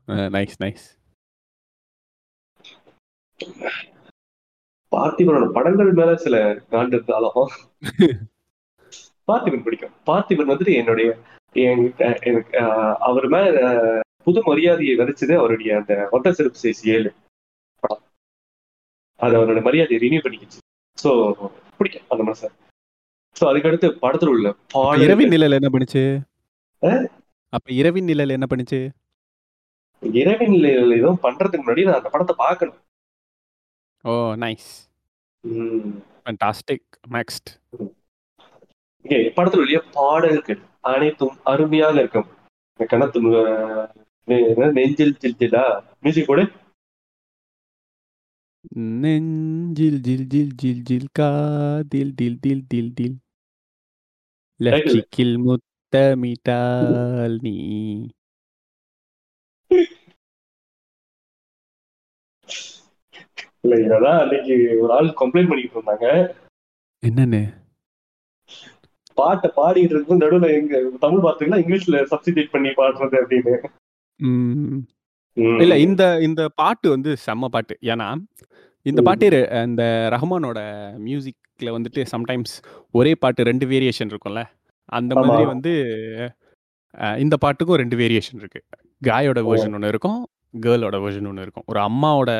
B: நைஸ் நைஸ்
A: பார்த்திபனோட படங்கள் மேல சில காண்டு இருந்தாலும் பார்த்திபன் பிடிக்கும். பார்த்திபன் வந்துட்டு என்னுடைய என்- எனக்கு அவர் மேல புது மரியாதையை விதைச்சது அவருடைய அந்த ஒட்ட சிறப்பு சேசி ஏழு. அது அவரோட மரியாதையை ரினியூ பண்ணிக்கிச்சு. சோ பிடிக்கும் அந்த மனுஷன் சோ அதுக்கடுத்து படத்துல உள்ள
B: அப்ப இரவின் நிழல் என்ன பண்ணுச்சு? அப்ப இரவின் நிழல் என்ன பண்ணுச்சு?
A: இரவின் எதுவும் பண்றதுக்கு முன்னாடி நான் அந்த படத்தை பார்க்கணும்.
B: ஓ நைஸ் ஃபண்டாஸ்டிக் நெக்ஸ்ட்
A: இங்கே படத்துல உள்ள பாடல்கள் அனைத்தும் அருமையாக இருக்கும். கணத்து நெஞ்சில் சில்சிலா மியூசிக் கூட
B: நெஞ்சில் ஜில் ஜில் ஜில் ஜில் காதில் தில் தில் தில் தில் லட்சிக்கில் முத்தமிட்டால் நீ
A: இல்ல இததான் அன்னைக்கு ஒரு ஆள் கம்ப்ளைண்ட் பண்ணிட்டு இருந்தாங்க.
B: என்னன்னு?
A: பாட்டை பாடிட்டு இருக்கும் நடுவுல எங்க தமிழ் வார்த்தைகள்லாம் இங்கிலீஷ்ல சப்ஸ்டிடேட் பண்ணி பாடுறது அப்படின்னு.
B: இல்ல இந்த இந்த பாட்டு வந்து செம்ம பாட்டு. ஏன்னா இந்த. பாட்டு அந்த ரஹ்மானோட மியூசிக்ல வந்துட்டு சம்டைம்ஸ் ஒரே பாட்டு ரெண்டு வேரியேஷன் இருக்கும்ல. அந்த. மாதிரி வந்து இந்த பாட்டுக்கும் ரெண்டு வேரியேஷன் இருக்கு. காயோட. வெர்ஷன் ஒன்று இருக்கும் கேர்ளோட வெர்ஷன் ஒன்று இருக்கும். ஒரு அம்மாவோட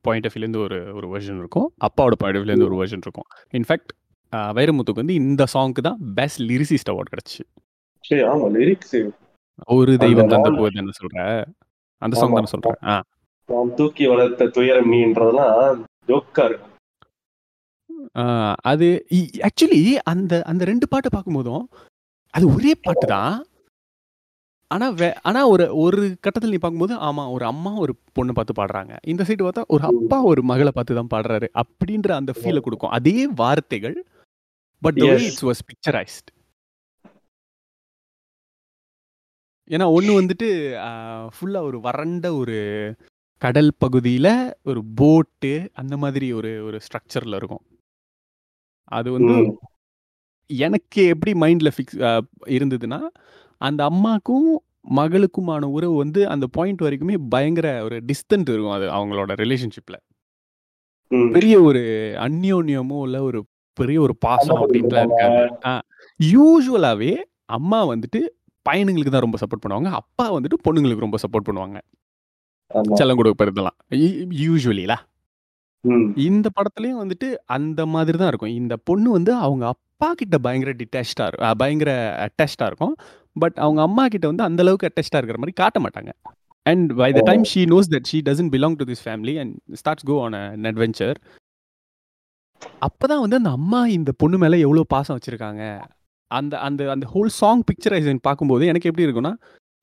B: பாயிண்ட் ஆஃப் வியூலேருந்து ஒரு ஒரு வெர்ஷன் இருக்கும். அப்பாவோட பாயிண்ட் ஆஃப் வியூலேருந்து ஒரு வெர்ஷன் இருக்கும். இன்ஃபேக்ட் வைரமுத்துக்கு வந்து இந்த சாங்க்கு தான் பெஸ்ட் லிரிசிஸ்ட் அவார்ட் கிடச்சி. ஒரு தெய்வம் தந்த போது என்ன சொல்ற. அந்த சாங். தானே சொல்றேன்.
A: நாம் தூக்கி வளர்த்த துயரம் நீன்றதெல்லாம் ஜோக்கா இருக்கும்.
B: அது ஆக்சுவலி அந்த அந்த ரெண்டு பாட்டு பார்க்கும்போதும் அது ஒரே பாட்டு தான். ஆனா வே ஆனா ஒரு ஒரு கட்டத்தில் நீ பார்க்கும்போது ஆமா ஒரு அம்மா ஒரு பொண்ணு பார்த்து பாடுறாங்க. இந்த சைடு பார்த்தா ஒரு அப்பா ஒரு மகளை பார்த்து தான் பாடுறாரு அப்படின்ற அந்த ஃபீலை கொடுக்கும். அதே வார்த்தைகள் பட். இட்ஸ் வாஸ் பிக்சரைஸ்ட் ஏன்னா ஒன்று வந்துட்டு ஃபுல்லாக ஒரு வறண்ட ஒரு கடல் பகுதியில் ஒரு போட்டு அந்த மாதிரி ஒரு ஒரு ஸ்ட்ரக்சரில் இருக்கும் அது வந்து. எனக்கு எப்படி மைண்டில் ஃபிக்ஸ் இருந்ததுன்னா அந்த அம்மாக்கும் மகளுக்குமான உறவு வந்து அந்த பாயிண்ட் வரைக்குமே பயங்கர ஒரு டிஸ்டன்ட் இருக்கும் அது அவங்களோட ரிலேஷன்ஷிப்பில். பெரிய ஒரு அந்யோன்யமோ இல்லை ஒரு பெரிய ஒரு பாசம் அப்படின்ட்டுலாம் இருக்காது ஆ யூசுவலாவே அம்மா வந்துட்டு பையனுங்களுக்கு தான் ரொம்ப சப்போர்ட் பண்ணுவாங்க. அப்பா வந்துட்டு பொண்ணுங்களுக்கு ரொம்ப சப்போர்ட் பண்ணுவாங்க. செல்லம் கொடுப்பதெல்லாம் யூஸ்வலிலா இந்த படத்துலயும் வந்துட்டு அந்த மாதிரி தான் இருக்கும். இந்த பொண்ணு வந்து அவங்க அப்பா கிட்ட பயங்கர டிட்டாச்டா இருக்கும். பயங்கர அட்டாச்டா இருக்கும். பட் அவங்க அம்மா கிட்ட வந்து அந்த அளவுக்கு அட்டாச்டா இருக்கிற மாதிரி காட்ட மாட்டாங்க. And by the time she knows that she doesn't belong to this family and starts go on an adventure அப்பதான் வந்து அந்த அம்மா இந்த பொண்ணு மேல எவ்வளவு பாசம் வச்சிருக்காங்க. அந்த அந்த அந்த ஹோல் சாங் பிக்சரைசேஷன் பார்க்கும்போது எனக்கு எப்படி இருக்கும்னா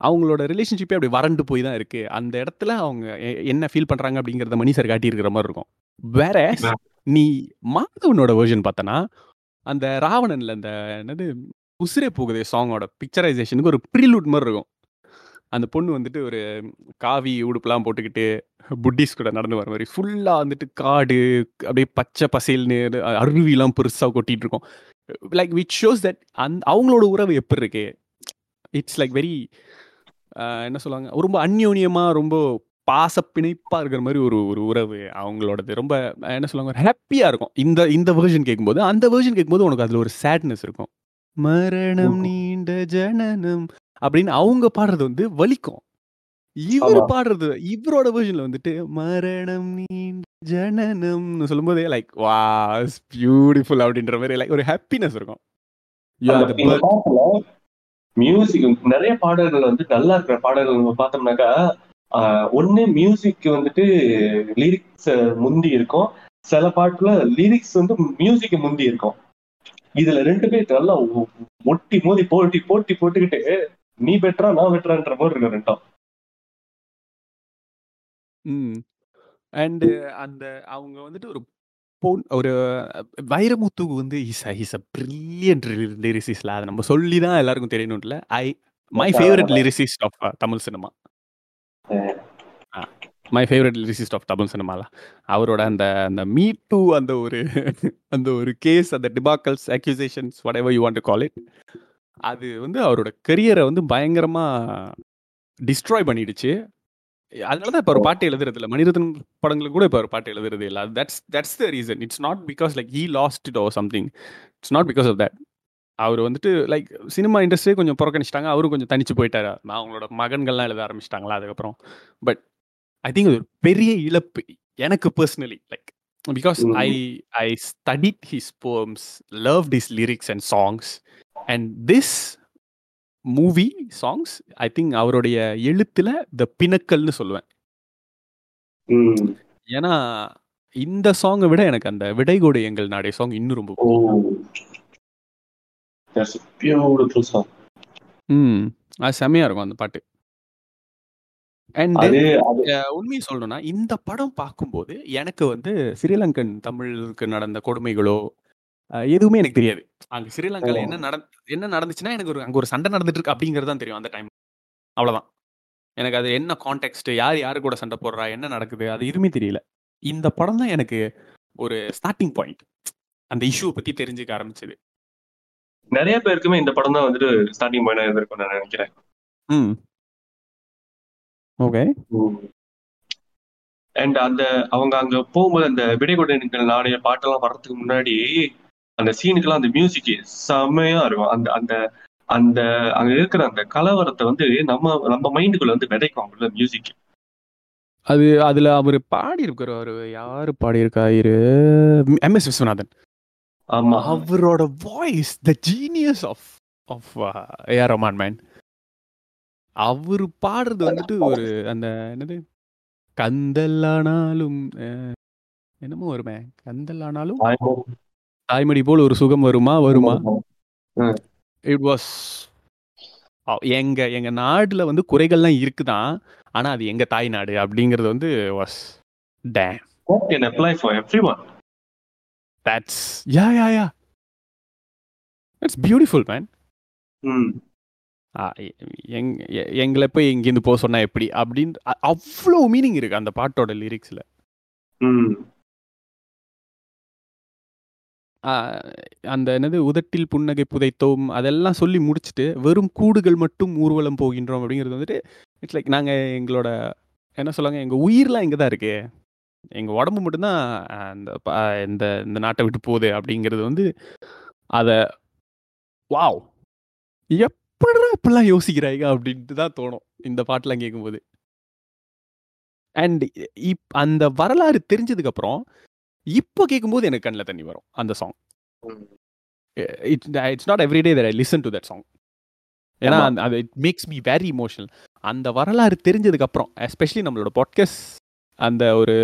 B: அவங்களோட ரிலேஷன்ஷிப்பே அப்படி வறண்டு போய் தான் இருக்கு. அந்த இடத்துல அவங்க என்ன ஃபீல் பண்றாங்க அப்படிங்கறத மணி சார் காட்டி இருக்கிற மாதிரி இருக்கும். வேற நீ மாதவனோட வெர்ஷன் பார்த்தனா அந்த ராவணன்ல அந்த என்னது உசிரே போகுதே சாங்கோட பிக்சரைசேஷனுக்கு ஒரு ப்ரீலூட் மாதிரி இருக்கும். அந்த பொண்ணு வந்துட்டு ஒரு காவி உடுப்புலாம் போட்டுக்கிட்டு புட்டிஸ் கூட நடந்து வர மாதிரி ஃபுல்லாக வந்துட்டு காடு அப்படியே பச்சை பசேல்னு அருவிலாம் பெருசாக கொட்டிட்டு இருக்கும். லைக் விச் ஷோஸ் தட் அந் அவங்களோட உறவு எப்படி இருக்கு? இட்ஸ் லைக் வெரி என்ன சொல்லுவாங்க? ரொம்ப அந்யோன்யமா ரொம்ப பாச இருக்கிற மாதிரி ஒரு ஒரு உறவு அவங்களோடது. ரொம்ப என்ன சொல்லுவாங்க? ஹாப்பியா இருக்கும். இந்த இந்த வெர்ஷன் கேட்கும்போது அந்த வெர்ஷன் கேட்கும்போது உனக்கு அதுல ஒரு சேட்னஸ் இருக்கும். மரணம். நீண்ட ஜனனம் அப்படின்னு அவங்க பாடுறது வந்து வலிக்கும். இவர். பாடுறது இவரோட வெர்ஷன்ல வந்துட்டு மரணம் நீண்ட ஜனனம்னு சொல்லும்போதே லைக் வா பியூட்டிஃபுல் அப்படின்ற மாதிரி லைக் ஒரு ஹாப்பினஸ் இருக்கும்.
A: மியூசிக் நிறைய பாடல்கள் வந்து நல்லா இருக்கிற பாடல்கள் நம்ம பார்த்தோம்னாக்கா ஒண்ணு மியூசிக் வந்துட்டு லிரிக்ஸ் முந்தி இருக்கும். சில பாட்டுல லிரிக்ஸ் வந்து மியூசிக் முந்தி இருக்கும். இதுல ரெண்டு பேர் நல்லா ஒட்டி மோதி போட்டி போட்டி போட்டுக்கிட்டு நீ பெட்டரா நான் பெட்டரான்ற மாதிரி இருக்கு ரெண்டும்.
B: அண்டு அந்த அவங்க வந்துட்டு ஒரு பொன் ஒரு வைரமுத்து வந்து இஸ் இஸ் அ பிரில்லியன்ட் லிரிசிஸ்ல அதை நம்ம சொல்லி தான் எல்லாருக்கும் தெரியணும்ல. I my favourite lyricist of Tamil cinema my favourite lyricist of Tamil சினிமால அவரோட அந்த அந்த மீ டூ அந்த ஒரு அந்த ஒரு கேஸ் அந்த debacles accusations whatever you want to call it அது வந்து அவரோட கரியரை வந்து பயங்கரமா டிஸ்ட்ராய் பண்ணிடுச்சு. அதனால தான் இப்போ ஒரு பாட்டு எழுதுறது இல்லை மணிரத்னம் படங்களுக்கு கூட இப்போ ஒரு பாட்டு எழுதுறது இல்லை. That's that's the reason it's not because like he lost it oh something it's not because of that அவர் வந்துட்டு லைக் சினிமா இண்டஸ்ட்ரியே கொஞ்சம் புறக்கணிச்சிட்டாங்க. அவரும் கொஞ்சம் தனிச்சு போயிட்டாரு. நான் அவங்களோட மகன்கள்லாம் எழுத ஆரம்பிச்சிட்டாங்களா அதுக்கப்புறம். பட் ஐ திங்க் ஒரு பெரிய இழப்பு. எனக்கு personally like because. I I studied his poems love his lyrics and songs and this movie songs I think அவருடைய எழுத்துல த பினக்கல்னு சொல்லுவேன். ஏன்னா இந்த சாங்கை விட எனக்கு அந்த விடைகோடு எங்கள் நாடே சாங் இன்னும் ரொம்ப. ம். அது செமையா இருக்கும் அந்த பாட்டு. அண்ட் உண்மையை சொல்லணும்னா இந்த படம் பார்க்கும்போது எனக்கு வந்து ஸ்ரீலங்கன் தமிழுக்கு நடந்த கொடுமைகளோ எதுவுமே எனக்கு தெரியாது. அங்க ஸ்ரீலங்கால
A: ஓ.
B: என்ன நட என்ன நடந்துச்சுன்னா எனக்கு ஒரு அங்க ஒரு சண்டை நடந்துட்டு இருக்கு அப்படிங்கிறது தான் தெரியும் அந்த டைம் அவ்வளவுதான். எனக்கு அது என்ன கான்டெக்ட் யார் யாரு கூட சண்டை போடுறா என்ன நடக்குது அது எதுவுமே தெரியல. இந்த படம் தான் எனக்கு ஒரு ஸ்டார்டிங் பாயிண்ட் அந்த இஷ்யூ பத்தி தெரிஞ்சுக்க ஆரம்பிச்சது.
A: நிறைய பேருக்குமே இந்த படம் தான் வந்துட்டு ஸ்டார்டிங் பாயிண்டா இருந்திருக்கும் நான் நினைக்கிறேன்.
B: ம். ஓகே.
A: அண்ட் அந்த அவங்க அங்க போகும்போது அந்த விடைகொடை நாடைய பாட்டெல்லாம் வர்றதுக்கு முன்னாடி அந்த சீனுக்கெல்லாம் அந்த மியூசிக் செம்மையா இருக்கும். அந்த அந்த அந்த அங்க இருக்கிற அந்த கலவரத்தை வந்து நம்ம நம்ம மைண்டுக்குள்ள வந்து விதைக்கும் அவங்கள மியூசிக்
B: அது அதுல அவர் பாடி இருக்கிறவர் யாரு பாடியிருக்காரு எம் எஸ் விஸ்வநாதன்.
A: ஆமா.
B: அவரோட voice the genius of of AR Rahman man அவர் பாடுறது வந்துட்டு ஒரு அந்த என்னது? கந்தல்லானாலும் அஹ், என்னமோ வருமே கந்தல்லானாலும் தாய்மடி போல் ஒரு சுகம் வருமா வருமா? இட் வாஸ் எங்க எங்க நாடுல வந்து குறைகள்லாம் இருக்குதான் ஆனா அது எங்க தாய் நாடு அப்படிங்கிறது வந்து was they
A: can apply for everyone
B: that's yeah yeah yeah it's beautiful man எங் எங்களை போய் இங்கேருந்து போக சொன்னா எப்படி? அப்படின்னு அவ்வளோ மீனிங் இருக்கு அந்த பாட்டோட லிரிக்ஸ்ல அந்த என்னது உதட்டில் புன்னகை புதைத்தோம் அதெல்லாம் சொல்லி முடிச்சுட்டு வெறும் கூடுகள் மட்டும் ஊர்வலம் போகின்றோம் அப்படிங்கிறது வந்துட்டு இட்ஸ் லைக் நாங்க எங்களோட என்ன சொல்லுவாங்க எங்க உயிர்லாம் இங்க தான் இருக்கு. எங்க உடம்பு மட்டும்தான் அந்த ப- இந்த இந்த நாட்டை விட்டு போகுது அப்படிங்கிறது வந்து அதை வாவ் எப்படிடா இப்படிலாம் யோசிக்கிறாய்க அப்படின்ட்டு தான் தோணும் இந்த பாட்டெலாம் கேட்கும்போது. அண்ட் இப் அந்த வரலாறு தெரிஞ்சதுக்கப்புறம் இப்போ கேட்கும்போது எனக்கு கண்ணில் தண்ணி வரும் அந்த song it's it's not everyday that I listen to that song ஏன்னா அது it makes me very emotional அந்த வரலாறு தெரிஞ்சதுக்கு அப்புறம் எஸ்பெஷலி நம்மளோட பாட்காஸ்ட் அந்த ஒரு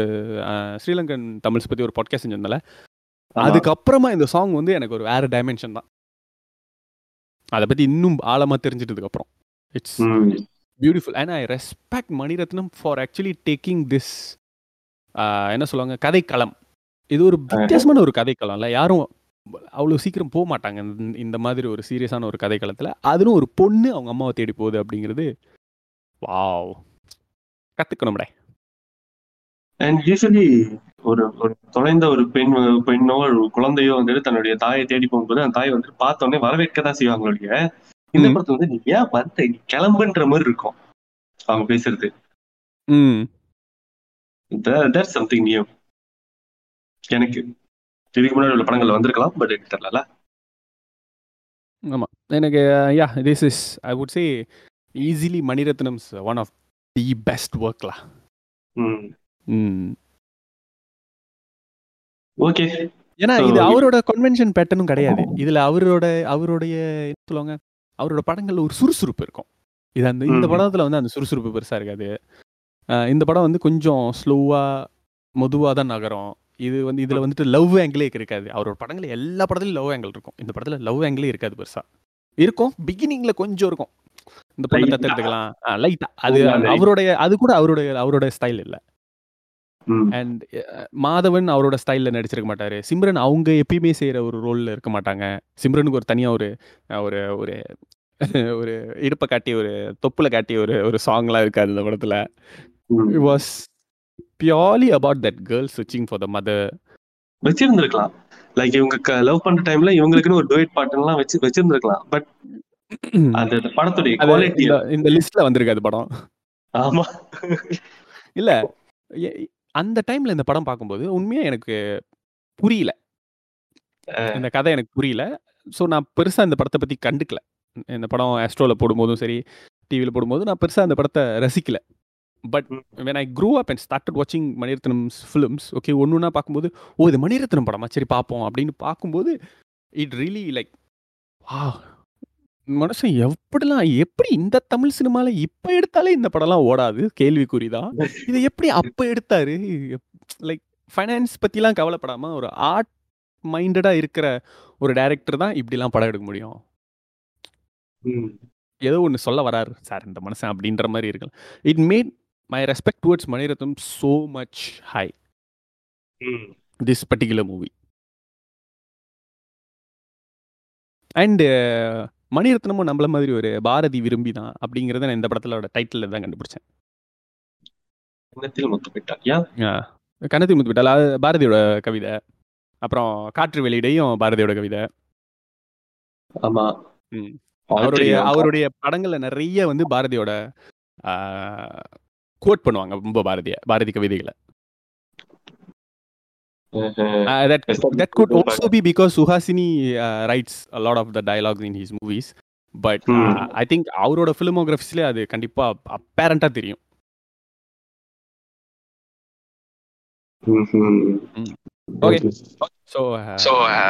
B: ஸ்ரீலங்கன் தமிழ்ஸ் பத்தி ஒரு பாட்காஸ்ட் செஞ்சிருந்தால. அதுக்கப்புறமா இந்த சாங் வந்து எனக்கு ஒரு வேற டைமென்ஷன் தான். அதை பத்தி இன்னும் ஆழமா தெரிஞ்சிட்டதுக்கு அப்புறம். It's. Beautiful and I respect Mani Ratnam for actually taking this என்ன சொல்லுவாங்க கதைக்களம். இது ஒரு வித்தியாசமான ஒரு கதைக்களம்ல. யாரும் அவ்வளோ சீக்கிரம் போக மாட்டாங்க. இந்த- மாதிரி ஒரு சீரியஸான ஒரு கதைக்களத்தில். அதுவும் ஒரு பொண்ணு அவங்க அம்மாவை தேடி போகுது அப்படிங்கிறது. வாவ். கற்றுக்கணும்டே
A: அண்ட் யூஸ்வலி ஒரு ஒரு தொலைந்த ஒரு பெண் பெண்ணோ ஒரு குழந்தையோ வந்துட்டு தன்னுடைய தாயை தேடி போகும்போது அந்த தாய் வந்துட்டு பார்த்த உடனே வரவேற்க தான் செய்வாங்க ஒழிய. இந்த. படத்துல வந்து நீ ஏன் வந்த? கிளம்புன்ற மாதிரி இருக்கும். அவங்க பேசுறது.
B: ம்.
A: தேர் சம்திங் நியூ எனக்கு இதுக்கு முன்னாடி உள்ள படங்கள் வந்திருக்கலாம் பட் எனக்கு தெரியல
B: ஆமாம் எனக்கு yeah this is I would say easily Mani Ratnam's one of the best ஒர்க்லா
A: ஓகே.
B: ஏன்னா இது அவரோட கன்வென்ஷன் பேட்டர்னும் கிடையாது. இதுல அவரோட அவருடைய என்ன சொல்லுவாங்க அவரோட படங்கள்ல ஒரு சுறுசுறுப்பு இருக்கும். இது அந்த இந்த. படத்துல வந்து அந்த சுறுசுறுப்பு பெருசா இருக்காது. இந்த படம் வந்து கொஞ்சம் ஸ்லோவா மெதுவா தான் நகரும். இது வந்து இதுல வந்துட்டு லவ் ஆங்கிளே இருக்காது. அவரோட படங்கள் எல்லா படத்துலயும் லவ் ஆங்கிள் இருக்கும். இந்த படத்துல லவ் ஆங்கிளே இருக்காது பெருசா. இருக்கும். பிகினிங்ல கொஞ்சம் இருக்கும். இந்த
A: ஆ.
B: தத்தெடுத்துக்கலாம் லைட்டா அது அவருடைய அது கூட அவருடைய அவரோட ஸ்டைல் இல்ல. அண்ட் மாதவன் அவரோட ஸ்டைலில் நடிச்சிருக்க மாட்டாரு. சிம்ரன் அவங்க எப்பயுமே செய்கிற ஒரு ரோலில் இருக்க மாட்டாங்க. சிம்ரனுக்கு ஒரு தனியாக ஒரு ஒரு ஒரு ஒரு இடுப்பை காட்டி ஒரு தொப்புல காட்டி ஒரு ஒரு சாங்லாம் இருக்காது இந்த படத்தில். It was purely about that girl ஸ்விட்சிங் ஃபார் த மதர்
A: வச்சிருந்திருக்கலாம். லைக் இவங்க லவ் பண்ற டைம்ல இவங்களுக்குன்னு ஒரு டுவேட் பாட்டு எல்லாம் வச்சு வச்சிருந்திருக்கலாம். பட் அது அந்த படத்துடைய குவாலிட்டி
B: இந்த லிஸ்ட்ல வந்திருக்காது படம்.
A: ஆமா.
B: இல்ல அந்த டைம்ல இந்த படம் பார்க்கும்போது உண்மையா எனக்கு புரியல. இந்த கதை எனக்கு புரியல. ஸோ நான் பெருசா இந்த படத்தை பத்தி கண்டுக்கல. இந்த படம் ஆஸ்ட்ரோல போடும்போதும் சரி டிவியில் போடும்போது நான் பெருசா அந்த படத்தை ரசிக்கல. But. When I grew up and started வாட்சிங் மணிரத்னம்ஸ் ஃபிலிம்ஸ் ஓகே ஒன்று ஒன்றா பார்க்கும்போது ஓ இது மணிரத்னம் படமா? சரி பார்ப்போம். அப்படின்னு பார்க்கும்போது இட் ரியலி லைக் வா மனுஷன் எப்படிலாம் எப்படி இந்த தமிழ் சினிமால இப்ப எடுத்தாலே இந்த படம்லாம் ஓடாது? கேள்விக்குறிதான். இதை எப்படி அப்ப எடுத்தாரு? லைக் ஃபைனான்ஸ் பத்திலாம் கவலைப்படாம ஒரு ஆர்ட் மைண்டடா இருக்கிற ஒரு டைரக்டர் தான் இப்படிலாம் படம் எடுக்க முடியும். ஏதோ ஒன்று சொல்ல வராரு. சார் இந்த மனுஷன் அப்படின்ற மாதிரி இருக்கலாம். It made my respect towards Mani Ratnam so much high. This particular movie and மணிரத்னமும் நம்மள மாதிரி ஒரு பாரதி விரும்பி தான் அப்படிங்கிறத நான் இந்த படத்தோட டைட்டில் தான் கண்டுபிடிச்சேன்.
A: எண்ணத்தில் முத்துப்பிட்டார் யா
B: கணத்தி முத்துவிட்டால் அது பாரதியோட கவிதை. அப்புறம் காற்று வெளியிடையும் பாரதியோட கவிதை.
A: ஆமா.
B: அவருடைய. அவருடைய படங்கள்ல நிறைய வந்து பாரதியோட கோட் பண்ணுவாங்க ரொம்ப பாரதிய பாரதி கவிதைகளை. Uh, that
A: that-
B: could also be because Suhasini uh, writes a lot of the dialogues in his movies. But uh,
A: Hmm.
B: I think அவரோட ஃபிலிமோகிராஃபிஸ்ல அது கண்டிப்பா அப்பேரண்டா தெரியும்
A: ம்ஹும்.
B: ம். Okay. So
A: So, uh,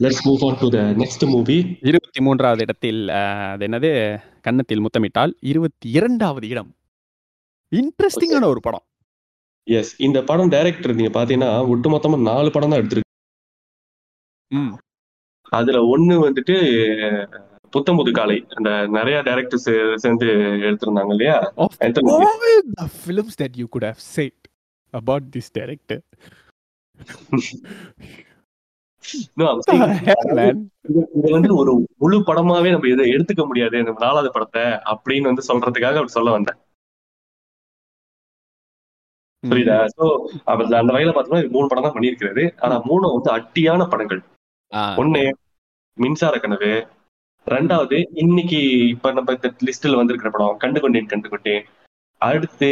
A: let's move on to the next movie.
B: இருபத்தி மூன்றாவது இடத்தில் uh, அது என்னது கன்னத்தில் முத்தமிட்டால் இருபத்தி இரண்டாவது இடம் இன்ட்ரெஸ்டிங்கான ஒரு படம்.
A: எஸ் இந்த படம் டைரக்டர் நீங்க பாத்தீங்கன்னா ஒட்டுமொத்தமா நாலு படம் தான் எடுத்திருக்கு. அதுல ஒண்ணு வந்துட்டு புத்தம்புது காலை. அந்த நிறைய டைரக்டர்ஸ் சேர்ந்து எடுத்திருந்தாங்க இல்லையா?
B: This director.
A: No, I'm saying,
B: man?
A: இது- இது வந்து ஒரு முழு படமாவே நம்ம இதை எடுத்துக்க முடியாது நாலாவது படத்தை அப்படின்னு வந்து சொல்றதுக்காக அப்படி சொல்ல வந்தேன் புரியுதா? சோ அந்த வகையில பார்த்தோம்னா இது மூணு படம் தான் பண்ணியிருக்கிறது. ஆனா மூணும் வந்து அட்டியான படங்கள்.
B: ஆ,
A: ஒண்ணு மின்சார கனவு. ரெண்டாவது இன்னைக்கு இப்ப நம்ம இந்த லிஸ்ட்ல வந்திருக்கிற படம் கண்டு கொண்டேன் கண்டு கொண்டேன். அடுத்து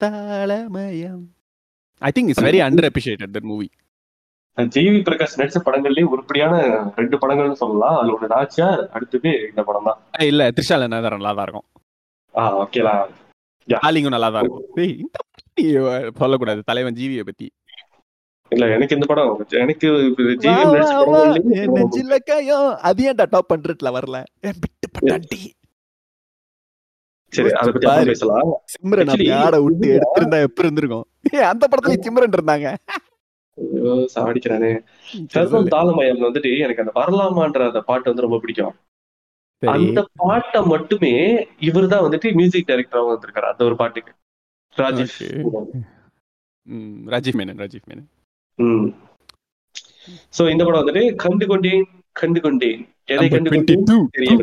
B: Thaalamayam. I think it's very underappreciated that movie
A: GV Prakash நடிச்ச படங்கள்லயே உருப்படியான ரெண்டு படங்கள்னு சொல்லலாம். அதுல ஒண்ணு நாச்சியார் அடுத்தது இந்த படம் தான்
B: இல்ல த்ரிஷால என்ன நல்லா தான் இருக்கும்
A: ஆஹ் ஓகேலா
B: ஆலிங்கும் நல்லா தான் இருக்கும் இந்த சொல்லக்கூடாது. தலைவன் ஜீவியை பத்தி.
A: இல்ல எனக்கு இந்த படம் எனக்கு.
B: அது ஏன்டா டாப் பண்றதுல வரல? விட்டு பட்டாண்டி?
A: சரி அதை பத்தி பேசலாம்.
B: சிம்ரன் ஆட விட்டு எடுத்திருந்தா எப்படி இருந்திருக்கும்? அந்த படத்துல சிம்ரன் இருந்தாங்க.
A: சாடிக்கிறானே
B: சரி,
A: சர்வம். தாளமயம் வந்துட்டு எனக்கு அந்த வரலாமான்ற அந்த பாட்டு வந்து ரொம்ப பிடிக்கும். அந்த பாட்டை மட்டுமே இவர்தான் வந்துட்டு மியூசிக் டைரக்டரா வந்திருக்காரு அந்த ஒரு பாட்டுக்கு. ராஜேஷ்
B: ராஜீவ் மேனன் ராஜீவ் மேனன்.
A: சோ இந்த படம் வந்துட்டு கண்டு கொண்டேன் கண்டு கொண்டேன் எதை கண்டு கொண்டேன்
B: 22.
A: தெரியல.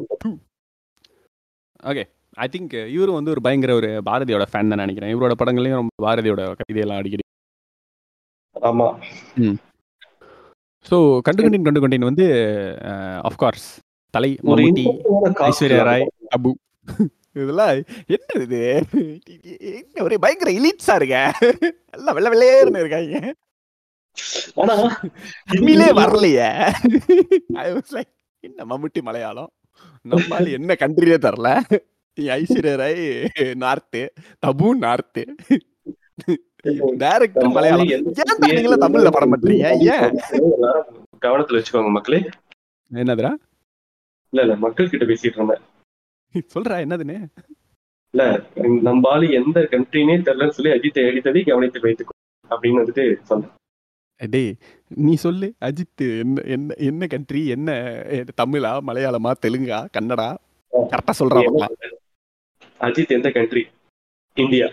B: ஓகே ஐ திங்க் இவரும் வந்து ஒரு பயங்கர ஒரு பாரதியோட ஃபேன் தான் நினைக்கிறேன். இவரோட படங்களையும் ரொம்ப பாரதியோட கவிதையெல்லாம் அடிக்கடி.
A: ஆமா.
B: ஸோ கண்டு கொண்டேன் கண்டு கொண்டேன் வந்து ஆஃப்கோர்ஸ் தலை மம்முட்டி ஐஸ்வர்யா ராய் அபு. இதெல்லாம் என்ன இது? என்ன ஒரே பயங்கர இலிட்ஸா இருக்க. எல்லாம் வெள்ளை வெள்ளையர்னு இருக்காங்க.
A: ஆனா
B: உண்மையிலே வரலையே. என்ன மம்முட்டி மலையாளம்? நம்மால என்ன கண்ட்ரியே தரல? Aishwarya Rai north Tabu north director Malayalam. நீங்களா தமிழ்ல படம் பண்றீங்க? ஏன்?
A: கவனத்துல வச்சுக்கோங்க மக்களே.
B: என்னதுடா?
A: இல்ல இல்ல மக்கள் கிட்ட பேசிட்டு இருந்தேன்.
B: சொல்றா என்னதுன்னு?
A: இல்ல நம்ம ஆளு எந்த கண்ட்ரினே தெரியலன்னு சொல்லி அஜித்தை அடித்ததை கவனித்து வைத்துக்கோ அப்படின்னு வந்துட்டு சொன்னேன்.
B: டேய் நீ சொல்லு அஜித் என்ன என்ன என்ன கண்ட்ரி என்ன தமிழா மலையாளமா தெலுங்கா கன்னடா? கரெக்டா சொல்றா பார்க்கலாம்.
A: அஜித் எந்த கண்ட்ரி? இந்தியா.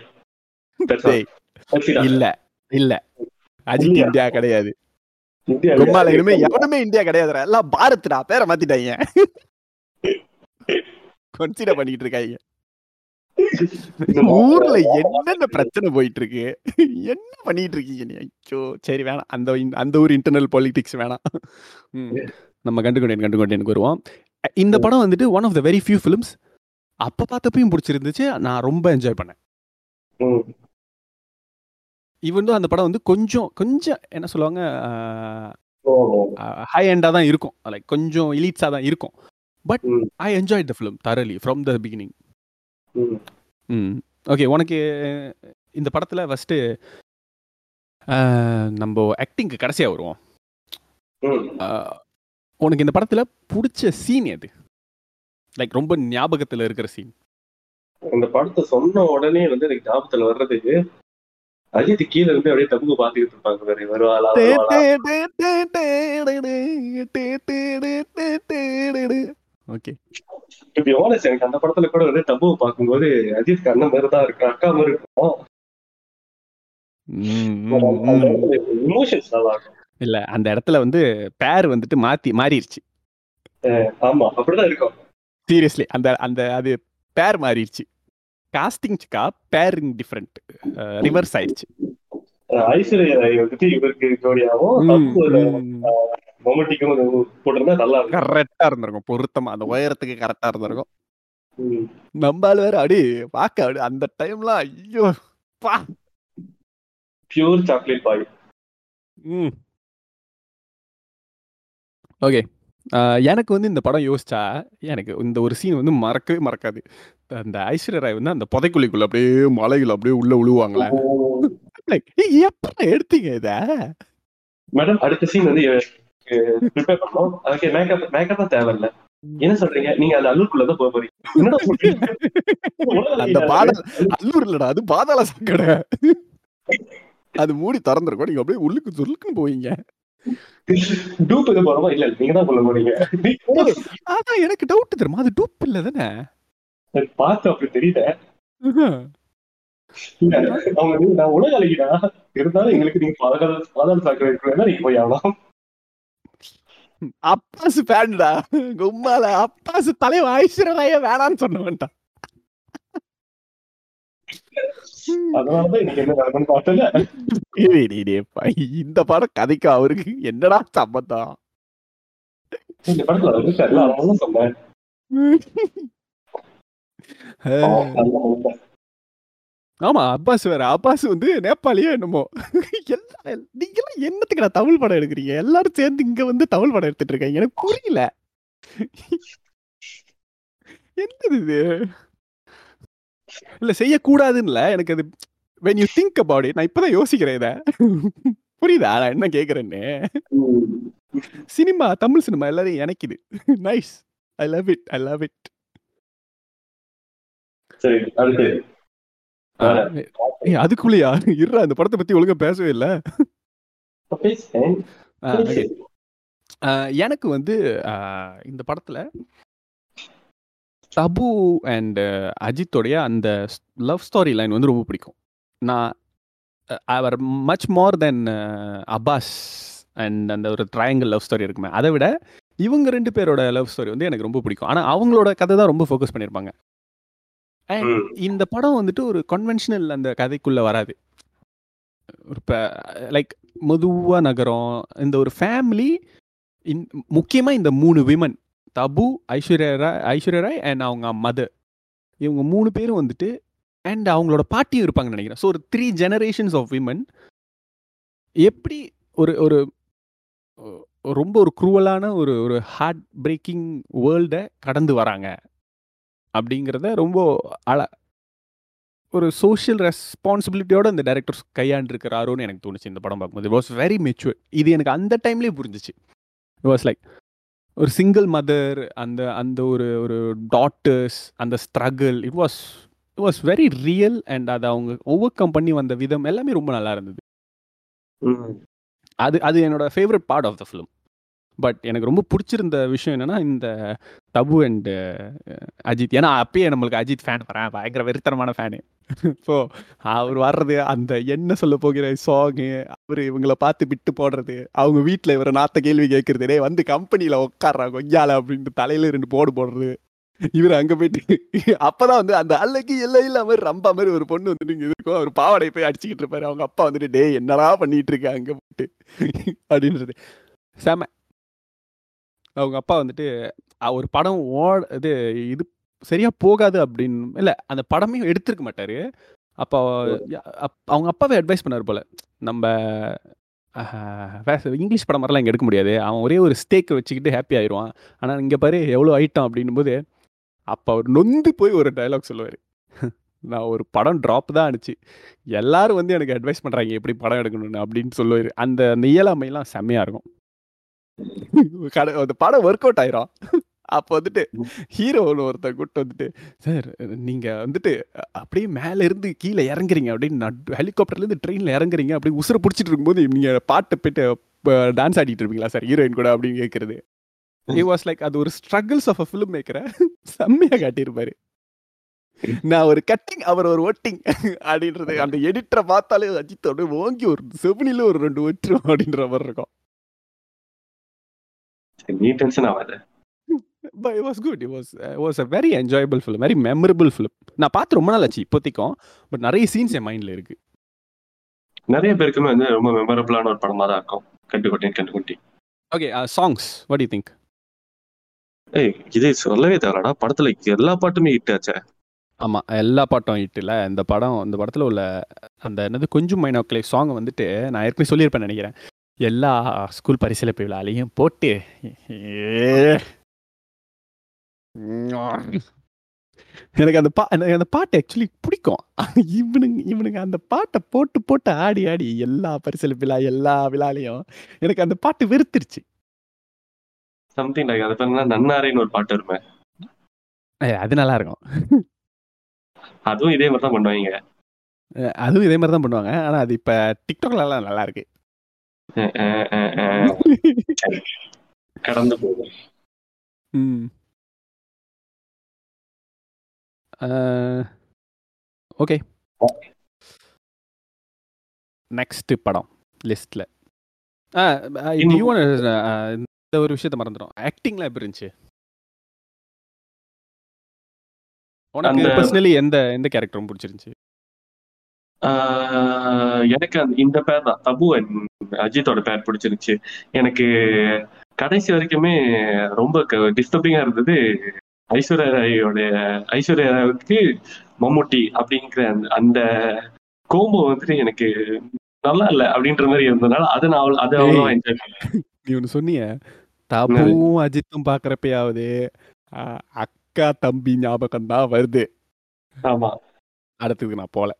B: இல்ல இல்ல. அஜித்? இந்தியா கிடையாது. கும்மால இனிமே எவனுமே இந்தியா கிடையாதுடா. எல்லாம் பாரத்டா. பேரை மாத்திட்டாங்க. கன்சிடர் பண்ணிட்டு இருக்காங்க. ஊர்ல என்னென்ன பிரச்சனை போயிட்டு இருக்கு என்ன பண்ணிட்டு இருக்கீங்க நீ? ஐயோ சரி வேணாம். அந்த அந்த ஊர் இன்டர்னல் பாலிடிக்ஸ் வேணாம். நம்ம கண்டுகொண்டேன் கண்டுகொண்டேனுக்கு வருவோம் இந்த படம் வந்துட்டு one of the very few films அப்ப பார்த்தப்பையும் பிடிச்சிருந்துச்சு. நான் ரொம்ப என்ஜாய் பண்ணேன். ஈவன் அந்த படம் வந்து கொஞ்சம் கொஞ்சம் என்ன சொல்லுவாங்க ஹை எண்டா தான் இருக்கும். லைக் கொஞ்சம் இலீட்ஸா தான் இருக்கும். But. I enjoy the film thoroughly from the beginning
A: ம்.
B: ஓகே உனக்கு இந்த படத்துல ஃபர்ஸ்ட் நம்ம ஆக்டிங்க்கு கடைசியா வருவோம். உனக்கு இந்த படத்துல பிடிச்ச சீன் எது? லைக் ரொம்ப ஞாபகத்துல இருக்கிற சீன்
A: இந்த படத்தை சொன்ன உடனே வந்து எனக்கு ஞாபகத்துல வர்றதுக்கு அஜித் கீழ இருந்து அப்படியே தம்புக்கு பாத்துக்கிட்டு இருப்பாங்க வருவாளா
B: ஓகே
A: இப்படி ஓனஸ் எனக்கு அந்த படத்துல கூட வந்து தம்புவை பார்க்கும்போது அஜித் அண்ணன் மாதிரி தான் இருக்கு அக்கா மாதிரி இருக்கும் இமோஷன்ஸ் நல்லா இருக்கும்
B: இல்ல அந்த இடத்துல வந்து பேர் வந்துட்டு மாத்தி மாறிடுச்சு
A: ஆமா அப்படிதான் இருக்கும்
B: சீரியஸ்லி அந்த அந்த அது பேர் மாறிடுச்சு காஸ்டிங்ஸ்க்கா பேரிங் டிஃப்ரெண்ட் ரிவர்ஸ் ஆயிடுச்சு. கரெக்டா இருந்திருக்கும் பொருத்தமா. அந்த உயரத்துக்கு கரெக்டா இருந்திருக்கும். வேற அடி பாக்க அப்படி அந்த டைம்லாம் ஐயோ பா.
A: பியூர் சாக்லேட் பாய்
B: ம். ஓகே எனக்கு வந்து இந்த படம் யோசிச்சா எனக்கு இந்த ஒரு சீன் வந்து மறக்கவே மறக்காது. அந்த ஐஸ்வர்யா ராய் வந்து அந்த புதைக்குழிக்குள்ள அப்படியே மலைகள் அப்படியே உள்ள விழுவாங்களே எப்ப எடுத்தீங்க இத?
A: மேடம் அடுத்த சீன் வந்து ப்ரிப்பேர் பண்ணோம் அதுக்கு மேக்கப் மேக்கப் தேவையில்ல. என்ன சொல்றீங்க? நீங்க அந்த அல்லூருக்குள்ளதான் போக போறீங்க?
B: அந்த பாடல் அல்லூர் இல்லடா அது பாதாள சாக்கடை. அது மூடி திறந்துருக்கும். நீங்க அப்படியே உள்ளுக்கு துள்ளுக்குன்னு போவீங்க.
A: டூப் எது போறோமா இல்ல நீங்க தான் சொல்ல போறீங்க
B: அதான் எனக்கு டவுட் தெரியுமா? அது டூப் இல்ல தானே?
A: எனக்கு பார்த்து அப்படி தெரியல அவங்க நான் உலக அழகிடா இருந்தாலும் எங்களுக்கு நீங்க பாதாள பாதாள சாக்கடை இருக்கிறதா நீங்க போய் ஆகணும்.
B: அப்பாசு பேண்டா கும்மால அப்பாசு தலைவன் ஐஸ்வர்யா வேணான்னு சொன்னவன்டா இந்த படம் கதைக்கு அவருக்கு என்னடா சம்பந்தம்?
A: இந்த படத்துல அவர் இருக்காருல்ல அதனால சொன்னேன் பாவம், நல்ல மனுஷன்.
B: ஆமா அப்பாஸ் வேற அப்பாஸ் வந்து நேபாளியே என்னமோ. எல்லாம் நீங்களாம் என்னத்துக்கு நான் தமிழ் படம் எடுக்கிறீங்க? எல்லாரும் சேர்ந்து இங்க வந்து தமிழ் படம் எடுத்துட்டு இருக்காங்க. எனக்கு புரியல. என்னது இது? இல்ல செய்யக்கூடாதுன்னு எனக்கு அது when you think about it நான் இப்பதான் யோசிக்கிறேன் இத. புரியுதா? நான் என்ன கேக்குறேன்னு. சினிமா தமிழ் சினிமா எல்லாரையும் இணைக்குது. Nice I love it I love it
A: சரி அடுத்து.
B: அதுக்குள்ளயா? இருடா அந்த படத்தை பத்தி ஒழுங்கா பேசவே இல்ல. எனக்கு வந்து இந்த படத்துல தபு அண்ட் அஜித்தோடைய அந்த லவ் ஸ்டோரி லைன் வந்து ரொம்ப பிடிக்கும். நான் அவர் much more than Abbas and அந்த ஒரு ட்ரையாங்கிள் லவ் ஸ்டோரி இருக்குமே அதை விட இவங்க ரெண்டு பேரோட லவ் ஸ்டோரி வந்து எனக்கு ரொம்ப பிடிக்கும். ஆனால் அவங்களோட கதை தான் ரொம்ப ஃபோக்கஸ் பண்ணியிருப்பாங்க. இந்த படம் வந்துட்டு ஒரு கன்வென்ஷனல் அந்த கதைக்குள்ள வராது. ஒரு இப்போ லைக் மெதுவா நகரம். இந்த ஒரு ஃபேமிலி இன் முக்கியமாக இந்த மூணு விமன் தபு ஐஸ்வர்யா ராய் ஐஸ்வர்யா ராய் அண்ட் அவங்க மதர் இவங்க மூணு பேரும் வந்துட்டு அண்ட் அவங்களோட பாட்டியும் இருப்பாங்கன்னு நினைக்கிறேன். ஸோ ஒரு த்ரீ ஜெனரேஷன்ஸ் ஆஃப் விமன் எப்படி ஒரு ஒரு ரொம்ப ஒரு குரூவலான ஒரு ஒரு ஹார்ட் பிரேக்கிங் வேர்ல்டை கடந்து வராங்க? அப்படிங்கிறத ரொம்ப அழ ஒரு சோஷியல் ரெஸ்பான்சிபிலிட்டியோட இந்த டைரக்டர்ஸ் கையாண்டிருக்கிறாரோன்னு எனக்கு தோணுச்சு இந்த படம் பார்க்கும்போது. வாஸ் வெரி மெச்சூர் இது எனக்கு அந்த டைம்லேயே புரிஞ்சிச்சு. வாஸ் லைக் ஒரு சிங்கிள் மதர் அந்த அந்த ஒரு ஒரு டாட்டர்ஸ் அந்த struggle it was it was very real and அதை அவங்க ஓவர் கம் பண்ணி வந்த விதம் எல்லாமே ரொம்ப நல்லா இருந்தது. அது அது என்னோட favourite part of the film but எனக்கு ரொம்ப பிடிச்சிருந்த விஷயம் என்னன்னா இந்த தபு அண்ட் அஜித். ஏன்னா அப்பயே நம்மளுக்கு அஜித் ஃபேன் வரேன் பயங்கர வெறித்தனமான ஃபேனு ஸோ அவர் வர்றது அந்த என்ன சொல்ல போகிற சாங்கு அவர் இவங்களை பார்த்து விட்டு போடுறது அவங்க வீட்டில் இவரை நாத்த கேள்வி கேட்கறது டே வந்து கம்பெனியில் உட்காடுறாங்க கொய்யால அப்படின்ட்டு தலையில் ரெண்டு போடு போடுறது. இவர் அங்கே போயிட்டு அப்போதான் வந்து அந்த அல்லைக்கு எல்லாம் இல்லாம மாதிரி ரம்பா மாதிரி ஒரு பொண்ணு வந்துட்டு இங்க இருக்கும் அவர் பாவாடை போய் அடிச்சுக்கிட்டு இருப்பாரு. அவங்க அப்பா வந்துட்டு டே என்னடா பண்ணிட்டு இருக்க? அங்கே போட்டு அப்படின்றது. செம. அவங்க அப்பா வந்துட்டு ஒரு படம் ஓட இது இது சரியா போகாது அப்படின்னு இல்ல அந்த படமே எடுத்திருக்க மாட்டாரு. அப்போ அவங்க அப்பாவே அட்வைஸ் பண்ணாரு போல. நம்ம இங்கிலீஷ் படம் மாதிரிலாம் இங்கே எடுக்க முடியாது. அவன் ஒரே ஒரு ஸ்டேக்கை வச்சுக்கிட்டு ஹாப்பி ஆயிடுவான் ஆனால் இங்கே பாரு எவ்வளோ ஐட்டம் அப்படின்னும் போது அப்போ அவர் நொந்து போய் ஒரு டயலாக் சொல்லுவார். நான் ஒரு படம் ட்ராப் தான் ஆனிச்சு. எல்லாரும் வந்து எனக்கு அட்வைஸ் பண்ணுறாங்க எப்படி படம் எடுக்கணும்னு அப்படின்னு சொல்லுவார். அந்த அந்த இயலாமையெல்லாம் செம்மையாக இருக்கும். அந்த படம் ஒர்க் அவுட் ஆயிரும். அப்போ வந்துட்டு ஹீரோன்னு ஒருத்தர் கூட்டு வந்துட்டு சார் நீங்க வந்துட்டு அப்படியே மேல இருந்து கீழே இறங்குறீங்க. அப்படின்னு ஹெலிகாப்டர்ல இருந்து ட்ரெயின்ல இறங்குறீங்க அப்படியே உசுர பிடிச்சிட்டு இருக்கும்போது நீங்க பாட்டு போயிட்டு டான்ஸ் ஆடிட்டு இருப்பீங்களா சார் ஹீரோயின் கூட அப்படின்னு கேட்கறது இ வாஸ் லைக் அது ஒரு ஸ்ட்ரகிள்ஸ் ஆஃப் அ ஃபிலிம் மேக்கரை செம்மையா காட்டியிருப்பாரு. நான் ஒரு கட்டிங் அவர் ஒரு ஒட்டிங் அப்படின்றது அந்த எடிட்டரை பார்த்தாலே அஜித் அப்படியே ஓங்கி ஒரு செவனில ஒரு ரெண்டு ஒட்டுரும் அப்படின்ற மாதிரி இருக்கும்.
A: நீ டென்ஷன் ஆகாத
B: but it was good it was was a very enjoyable film very memorable film நான் பார்த்து ரொம்ப நாள் ஆச்சு இப்போதைக்கும் பட் நிறைய சீன்ஸ் என் மைண்டில் இருக்கு.
A: நிறைய பேருக்குமே வந்து ரொம்ப மெமரபிளான ஒரு படமா தான் இருக்கும். கண்டுகுட்டி கண்டுகுட்டி
B: okay songs what you think
A: ஏய் இது சொல்லவே தேவைடா படத்துல எல்லா பாட்டுமே ஹிட் ஆச்சே.
B: ஆமா எல்லா பாட்டும் ஹிட்டில் இந்த படம் இந்த படத்தில் உள்ள அந்த என்னது கொஞ்சம் மைனோக்களை சாங் வந்துட்டு நான் ஏற்கனவே சொல்லியிருப்பேன் நினைக்கிறேன். எல்லா ஸ்கூல் பரிசீலிப்பு விழாலையும் போட்டு. எனக்கு அந்த பா எனக்கு அந்த பாட்டு ஆக்சுவலி பிடிக்கும். இவனுங்க இவனுங்க அந்த பாட்டை போட்டு போட்டு ஆடி ஆடி எல்லா பரிசீலிப்பு விழா எல்லா விழாலையும் எனக்கு அந்த பாட்டு வெறுத்துருச்சு.
A: சம்திங் லைக் அது பேர் நன்னாரேன்னு ஒரு பாட்டு வருமே.
B: அது நல்லா இருக்கும்
A: அதுவும் இதே மாதிரி தான் பண்ணுவாங்க
B: அதுவும் இதே மாதிரி தான் பண்ணுவாங்க. ஆனால் அது இப்போ டிக்டாக்ல எல்லாம் நல்லா இருக்கு.
A: கடந்து போகும்
B: ஓகே நெக்ஸ்ட் படம் லிஸ்ட்ல இந்த ஒரு விஷயத்த மறந்துடும் ஆக்டிங்லாம் எப்படி இருந்துச்சு உனக்கு பர்சனலி எந்த எந்த கேரக்டரும் பிடிச்சிருந்துச்சு
A: எனக்கு இந்த பேர் தான் தபு அண்ட் அஜித்தோட பேர் பிடிச்சிருந்துச்சு எனக்கு கடைசி வரைக்குமே ரொம்ப டிஸ்டர்பிங்கா இருந்தது ஐஸ்வர்யா ராயோட ஐஸ்வர்யா ராவுக்கு மம்முட்டி அப்படிங்கிற அந்த- கோம்போ வந்துட்டு எனக்கு நல்லா இல்ல அப்படின்ற மாதிரி இருந்ததுனால அது நான் அது என்ஜாய் பண்ணல.
B: நீ ஒன்று சொன்னிய? தபுவும் அஜித்தும் பார்க்குறப்பயாவது அக்கா தம்பி ஞாபகம் தான் வருது.
A: ஆமா.
B: அடுத்ததுக்கு நான் போல.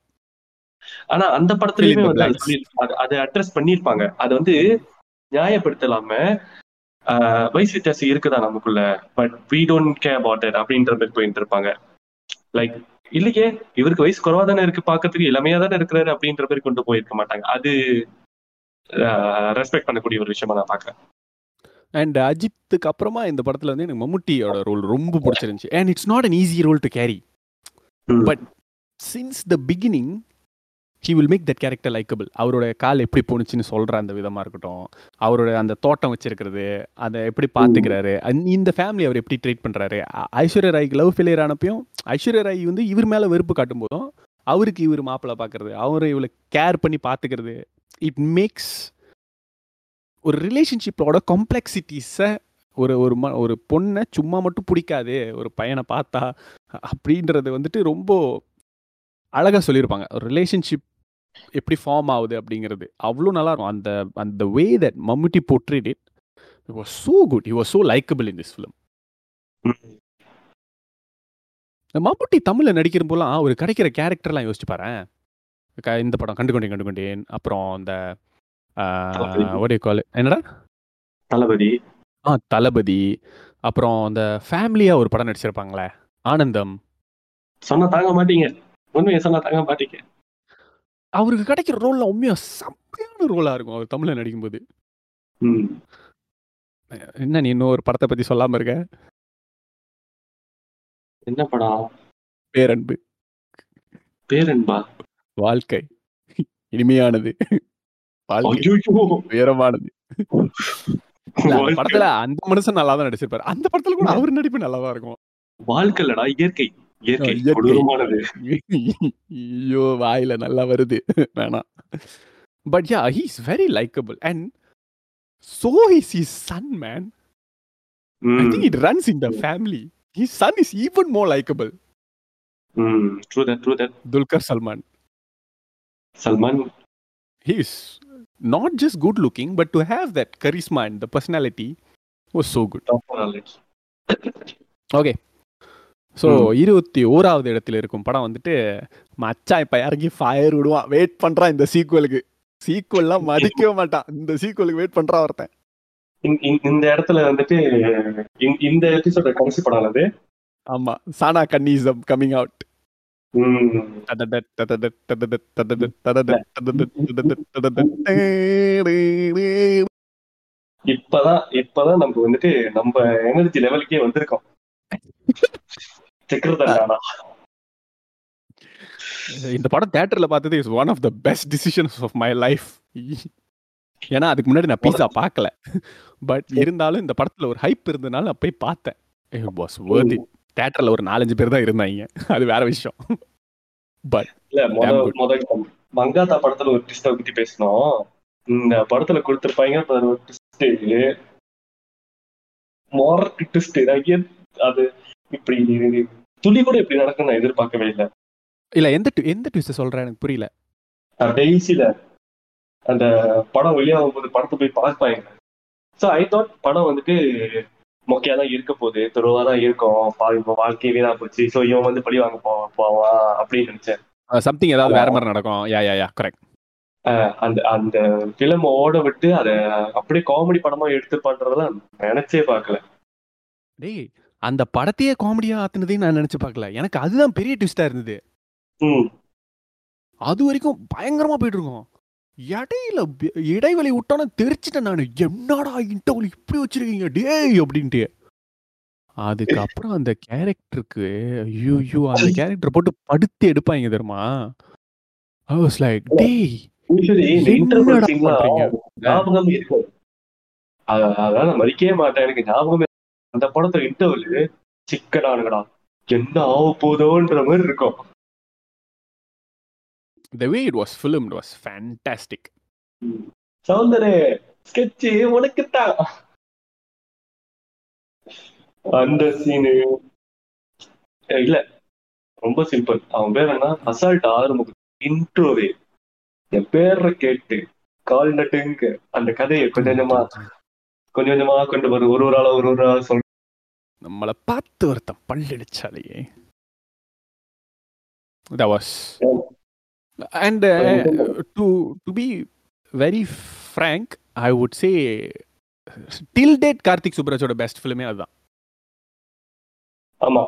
A: ஆனா அந்த படத்துலயுமே வந்து அது அட்ரஸ் பண்ணிருப்பாங்க. அது வந்து நியாயப்படுத்தலாம வயசு வித்தியாசம் இருக்குதா நமக்குள்ள? But we don't care about it அப்படின்ற மாதிரி போயிட்டு இருப்பாங்க. லைக் இல்லையே இவருக்கு வயசு குறவா தானே இருக்கு பாக்கிறதுக்கு இளமையா தானே இருக்கிறாரு அப்படின்ற மாதிரி கொண்டு போயிருக்க மாட்டாங்க. அது ரெஸ்பெக்ட் பண்ணக்கூடிய ஒரு விஷயமா நான் பாக்குறேன்
B: அண்ட் அஜித்துக்கு அப்புறமா இந்த படத்துல வந்து எனக்கு மம்முட்டியோட ரோல் ரொம்ப பிடிச்சிருந்துச்சு. And it's not an easy role to carry. But since the beginning he will make that character likeable அவரோட கால் எப்படி போணுச்சுன்னு சொல்ற அந்த விதமா இருக்கட்டும். அவரோட அந்த தோட்டம் வச்சிருக்கிறது அதை எப்படி பாத்துக்கிறாரு அந்த- இந்த ஃபேமிலி அவர் எப்படி ட்ரீட் பண்றாரு? அ- ஐஸ்வர்யா ராய்க்கு லவ் ஃபெயிலியர் ஆனப்பையும் ஐஸ்வர்யா ராய் வந்து இவர் மேல வெறுப்பு காட்டும் போதும் அவருக்கு இவர் மாப்பிள்ளை பார்க்கறது அவரை இவளை கேர் பண்ணி பார்த்துக்கிறது இட் மேக்ஸ் ஒரு ரிலேஷன்ஷிப்போட காம்ப்ளெக்சிட்டிஸை ஒரு ஒரு ம ஒரு பொண்ணை சும்மா மட்டும் பிடிக்காது ஒரு பையனை பார்த்தா அப்படின்றது வந்துட்டு ரொம்ப அழகாக சொல்லியிருப்பாங்க. ஒரு ரிலேஷன்ஷிப் எப்படி ஃபார்ம் ஆகுது அப்படிங்கிறது. அவ்வளோ நல்லா இருக்கும் அந்த அந்த way that Mammootty portrayed it it was so good he was so likable in this film.
A: ம்.
B: இந்த மம்முட்டி தமிழில் நடிக்கிற போலாம் அவர் கிடைக்கிற கேரக்டர்லாம் யோசிச்சு பாரேன். க- இந்த படம் கண்டுகொண்டேன் கண்டுகொண்டேன். அப்புறம் அந்த. ஒரே கால் என்னடா?
A: தளபதி.
B: ஆ தளபதி. அப்புறம் அந்த ஃபேமிலியாக ஒரு படம் நடிச்சிருப்பாங்களே ஆனந்தம்.
A: சொன்னா தாங்க மாட்டீங்க. உண்மையை சொன்னா தாங்க மாட்டீங்க.
B: அவருக்கு கிடைக்கிற ரோலில் உண்மையாக செம்மையான ரோலாக இருக்கும். அவர் தமிழில் நடிக்கும்போது. என்ன நீ இன்னும் ஒரு படத்தை பற்றி சொல்லாமல் இருக்க?
A: என்ன படம்
B: பேரன்பு.
A: பேரன்பா?
B: வாழ்க்கை. இனிமையானது. வாழ்க்கை. உயரமானது. படத்துல அந்த மனுஷன் நல்லா தான் நடிச்சிருப்பாரு. அந்த படத்துல கூட அவர் நடிப்பு நல்லா தான் இருக்கும்.
A: வாழ்க்கை இல்லடா இயற்கை.
B: ஐயோ வாயில நல்லா வருது. வேணாம். But yeah he is very likeable and so is his son man I think it runs in the family his son is even more likeable
A: true that true that
B: Dulquer Salmaan
A: Salmaan
B: he is not just good looking but to have that charisma and the personality was so good. Okay so. இருபத்தி ஓராவது இடத்துல இருக்கும் படம் வந்துட்டு மச்சான் இப்ப இறங்கி fire விடுவான். வெயிட் பண்றான் இந்த சீக்குவலுக்கு சீக்குவல்லாம் மதிக்கவே மாட்டான். இந்த சீக்குவலுக்கு வெயிட் பண்றான் ஒருத்தன்.
A: இந்த- இடத்துல வந்துட்டு இந்த- எபிசோட கடைசி படம் அது?
B: ஆமா. சானா கன்னிசம் கம்மிங் அவுட்.
A: இப்பதான் இப்பதான் நம்ம வந்துட்டு நம்ம எனர்ஜி லெவலுக்கே வந்திருக்கோம்.
B: இந்த படம் தியேட்டர்ல பார்த்தது is one of the best decisions of my life ஏன்னா அதுக்கு முன்னாடி நான் பீஸா பார்க்கல. பட் இருந்தாலும் இந்த படத்துல ஒரு ஹைப் இருந்தனால நான் போய் பார்த்தேன். Was worth it. தியேட்டர்ல ஒரு நாலஞ்சு பேர் தான் இருந்தாங்க. அது வேற விஷயம். பட்
A: இல்ல மங்காத்தா படத்துல ஒரு ட்விஸ்ட பத்தி பேசணும் இந்த படத்துல கொடுத்திருப்பாங்க ஒரு ட்விஸ்ட் மொரட்டு ட்விஸ்ட் அது இப்படி துளி கூட இப்படி நடக்கும் நான் எதிர்பார்க்கவே இல்லை.
B: இல்ல எந்த எந்த ட்விஸ்ட் சொல்றேன் எனக்கு புரியல.
A: கடைசியில அந்த படம் வெளியாகும் போது படத்தை போய் பார்ப்பாங்க ஸோ ஐ தாட் படம் வந்துட்டு மொக்கையா தான் இருக்க போகுது துருவா தான் இருக்கும் இப்ப வாழ்க்கையே வீணா போச்சு ஸோ இவன் வந்து பழி வாங்க போ- போவான் அப்படின்னு நினைச்சேன்.
B: சம்திங் ஏதாவது வேற மாதிரி நடக்கும். யா யா யா கரெக்ட்
A: அந்த அந்த பிலிம் ஓட விட்டு அதை அப்படியே காமெடி படமா எடுத்து பண்றதெல்லாம் நினைச்சே பார்க்கல.
B: டேய் அந்த படத்தையே காமெடியா ஆத்துனதையும் நான் நினைச்சு பார்க்கல. எனக்கு அதுதான் பெரிய ட்விஸ்டா இருந்தது. அது வரைக்கும் பயங்கரமா போயிட்டு இருக்கோம். இடையில இடைவெளி விட்டோன்னு தெரிச்சிட்டேன் நான். என்னடா இன்டர்வல் இப்படி வச்சிருக்கீங்க? டேய் அப்படின்ட்டு. அதுக்கப்புறம் அந்த கேரக்டருக்கு ஐயோ அந்த கேரக்டர் போட்டு படுத்து எடுப்பாங்க தெரியுமா? ஐ வாஸ் லைக் டேய்?
A: ஞாபகம் இருக்காது அத- அதான் மதிக்கவே மாட்டேன். எனக்கு ஞாபகமே அந்த படத்துல இன்டர்வல் சிக்கனானுங்கடா என்ன ஆக போதோன்ற மாதிரி இருக்கும்.
B: The way it was film was fantastic
A: சௌந்தரே ஸ்கெட்ச் உனக்குத்தான் அந்த சீனு இல்ல. ரொம்ப சிம்பிள் அவன் பேர் என்ன? அசால்ட் ஆறுமுகம் இன்ட்ரோவே என் பேரை கேட்டு கால் நட்டுங்க. அந்த கதையை கொஞ்சம் கொஞ்சமா கொஞ்சம் கொஞ்சமா கொண்டு வரும். ஒரு ஒரு ஆளா ஒரு ஒரு ஆளா சொல்ற
B: நம்மளை பார்த்து ஒருத்தன் பல்லடிச்சாலேயே that was and uh, to to be very frank i would say till date Karthik சுப்ராஜோட best ஃபிலிமே அதுதான்.
A: ஆமா.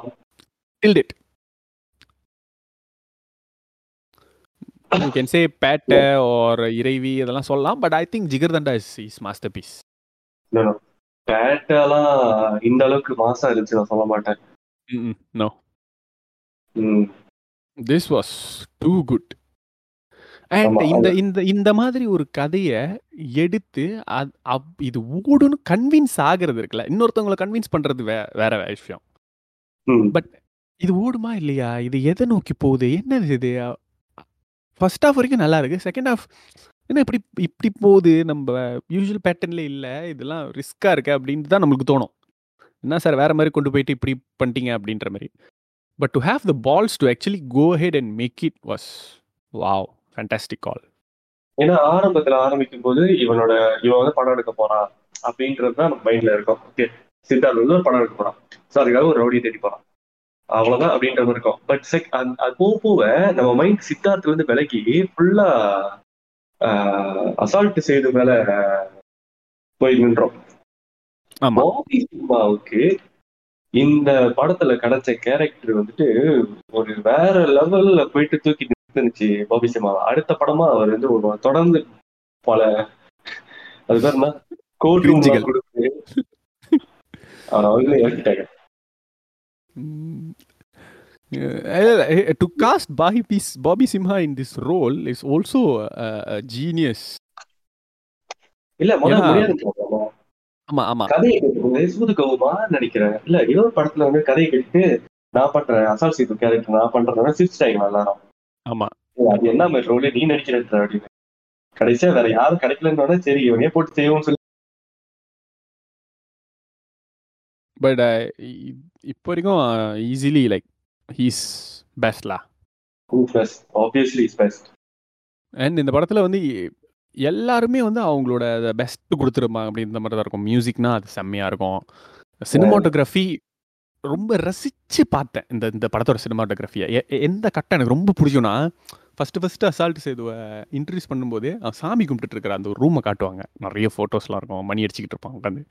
B: Till date. You can say Pettai or Iraivi இதெல்லாம் சொல்லலாம் but I think Jigarthanda is is masterpiece
A: பேட்டெல்லாம் இந்த அளவுக்கு மாசா இருந்துச்சு நான் சொல்ல மாட்டேன்.
B: No. This was too good and இந்த இந்த இந்த மாதிரி ஒரு கதையை எடுத்து இது ஓடுன்னு கன்வின்ஸ் ஆகுறது இருக்குல்ல. இன்னொருத்தவங்களை கன்வின்ஸ் பண்றது வே வேற விஷயம்.
A: ம்.
B: இது ஓடுமா இல்லையா? இது எதை நோக்கி போகுது? என்னது இது? ஃபர்ஸ்ட் ஹாஃப் வரைக்கும் நல்லா இருக்கு. செகண்ட் ஹாஃப் என்ன இப்படி இப்படி போகுது நம்ம யூஸ்வல் பேட்டர்ன்ல இல்லை இதெல்லாம் ரிஸ்க்காக இருக்கு அப்படின்ட்டு தான் நம்மளுக்கு தோணும். என்ன சார் வேற மாதிரி கொண்டு போயிட்டு இப்படி பண்ணிட்டீங்க அப்படின்ற மாதிரி. But to have the balls to actually go head and make it was wow fantastic கால்
A: ஏன்னா ஆரம்பத்தில் ஆரம்பிக்கும் போது இவனோட இவன் வந்து படம் எடுக்க போறான் அப்படின்றது தான் நம்ம மைண்ட்ல இருக்கும். ஓகே சித்தார்த் வந்து ஒரு படம் எடுக்க போறான். ஸோ அதுக்காக ஒரு ரவுடியை தேடி போறான். அவ்வளவுதான் அப்படின்ற மாதிரி இருக்கும். பட் செக் அது போக போக நம்ம மைண்ட் சித்தார்த்துல இருந்து விலகி ஃபுல்லா அசால்ட் செய்து மேல போய் நின்றோம்.
B: ஆமா.
A: பாபி சிம்மாவுக்கு இந்த படத்துல கிடைச்ச கேரக்டர் வந்துட்டு ஒரு வேற லெவல்ல போயிட்டு தூக்கி நிறுத்துனுச்சு பாபி சிம்மாவை அடுத்த படமா அவர் வந்து ஒரு தொடர்ந்து பல அது பேர் என்ன? கோட். கொடுத்து அவங்களே இறக்கிட்டாங்க.
B: To cast Bobby piece Bobby Simha in this role is also genius
A: இல்ல முதல்ல முடியாது
B: ஆமா ஆமா
A: கதையை கேட்டு சூது கவுமா நினைக்கிறேன். இல்ல இன்னொரு படத்துல வந்து கதையை கேட்டு நான் பண்றேன் அசால் சீத்து கேரக்டர் நான் பண்றேன் சிரிச்சிட்டாங்க எல்லாரும்.
B: ஆமா.
A: அது என்ன மாதிரி ரோல் நீ நடிக்கிற அப்படின்னு கடைசியா வேற யாரும் கிடைக்கலன்னு சரி இவனே போட்டு செய்வோம்னு சொல்லி.
B: பட் இப்போ வரைக்கும் easily like he's பெஸ்ட்லா
A: best obviously is best
B: and இந்த படத்துல வந்து எல்லாருமே வந்து அவங்களோட பெஸ்ட் கொடுத்துருப்பாங்க அப்படின்ற மாதிரி தான் இருக்கும். மியூசிக்னா அது செம்மையா இருக்கும். சினிமாட்டோகிராஃபி ரொம்ப ரசிச்சு பார்த்தேன் இந்த இந்த படத்தோட சினிமாட்டோகிராஃபியை எந்த கட்டம் எனக்கு ரொம்ப பிடிக்கும்னா ஃபர்ஸ்ட் ஃபர்ஸ்ட் அசால்ட் சேதுவை இன்ட்ரடியூஸ் பண்ணும்போது அவன் சாமி கும்பிட்டுட்டு இருக்கிற அந்த ஒரு ரூமை காட்டுவாங்க. நிறைய ஃபோட்டோஸ்லாம் இருக்கும். மணி அடிச்சுக்கிட்டு இருப்பாங்க உட்காந்து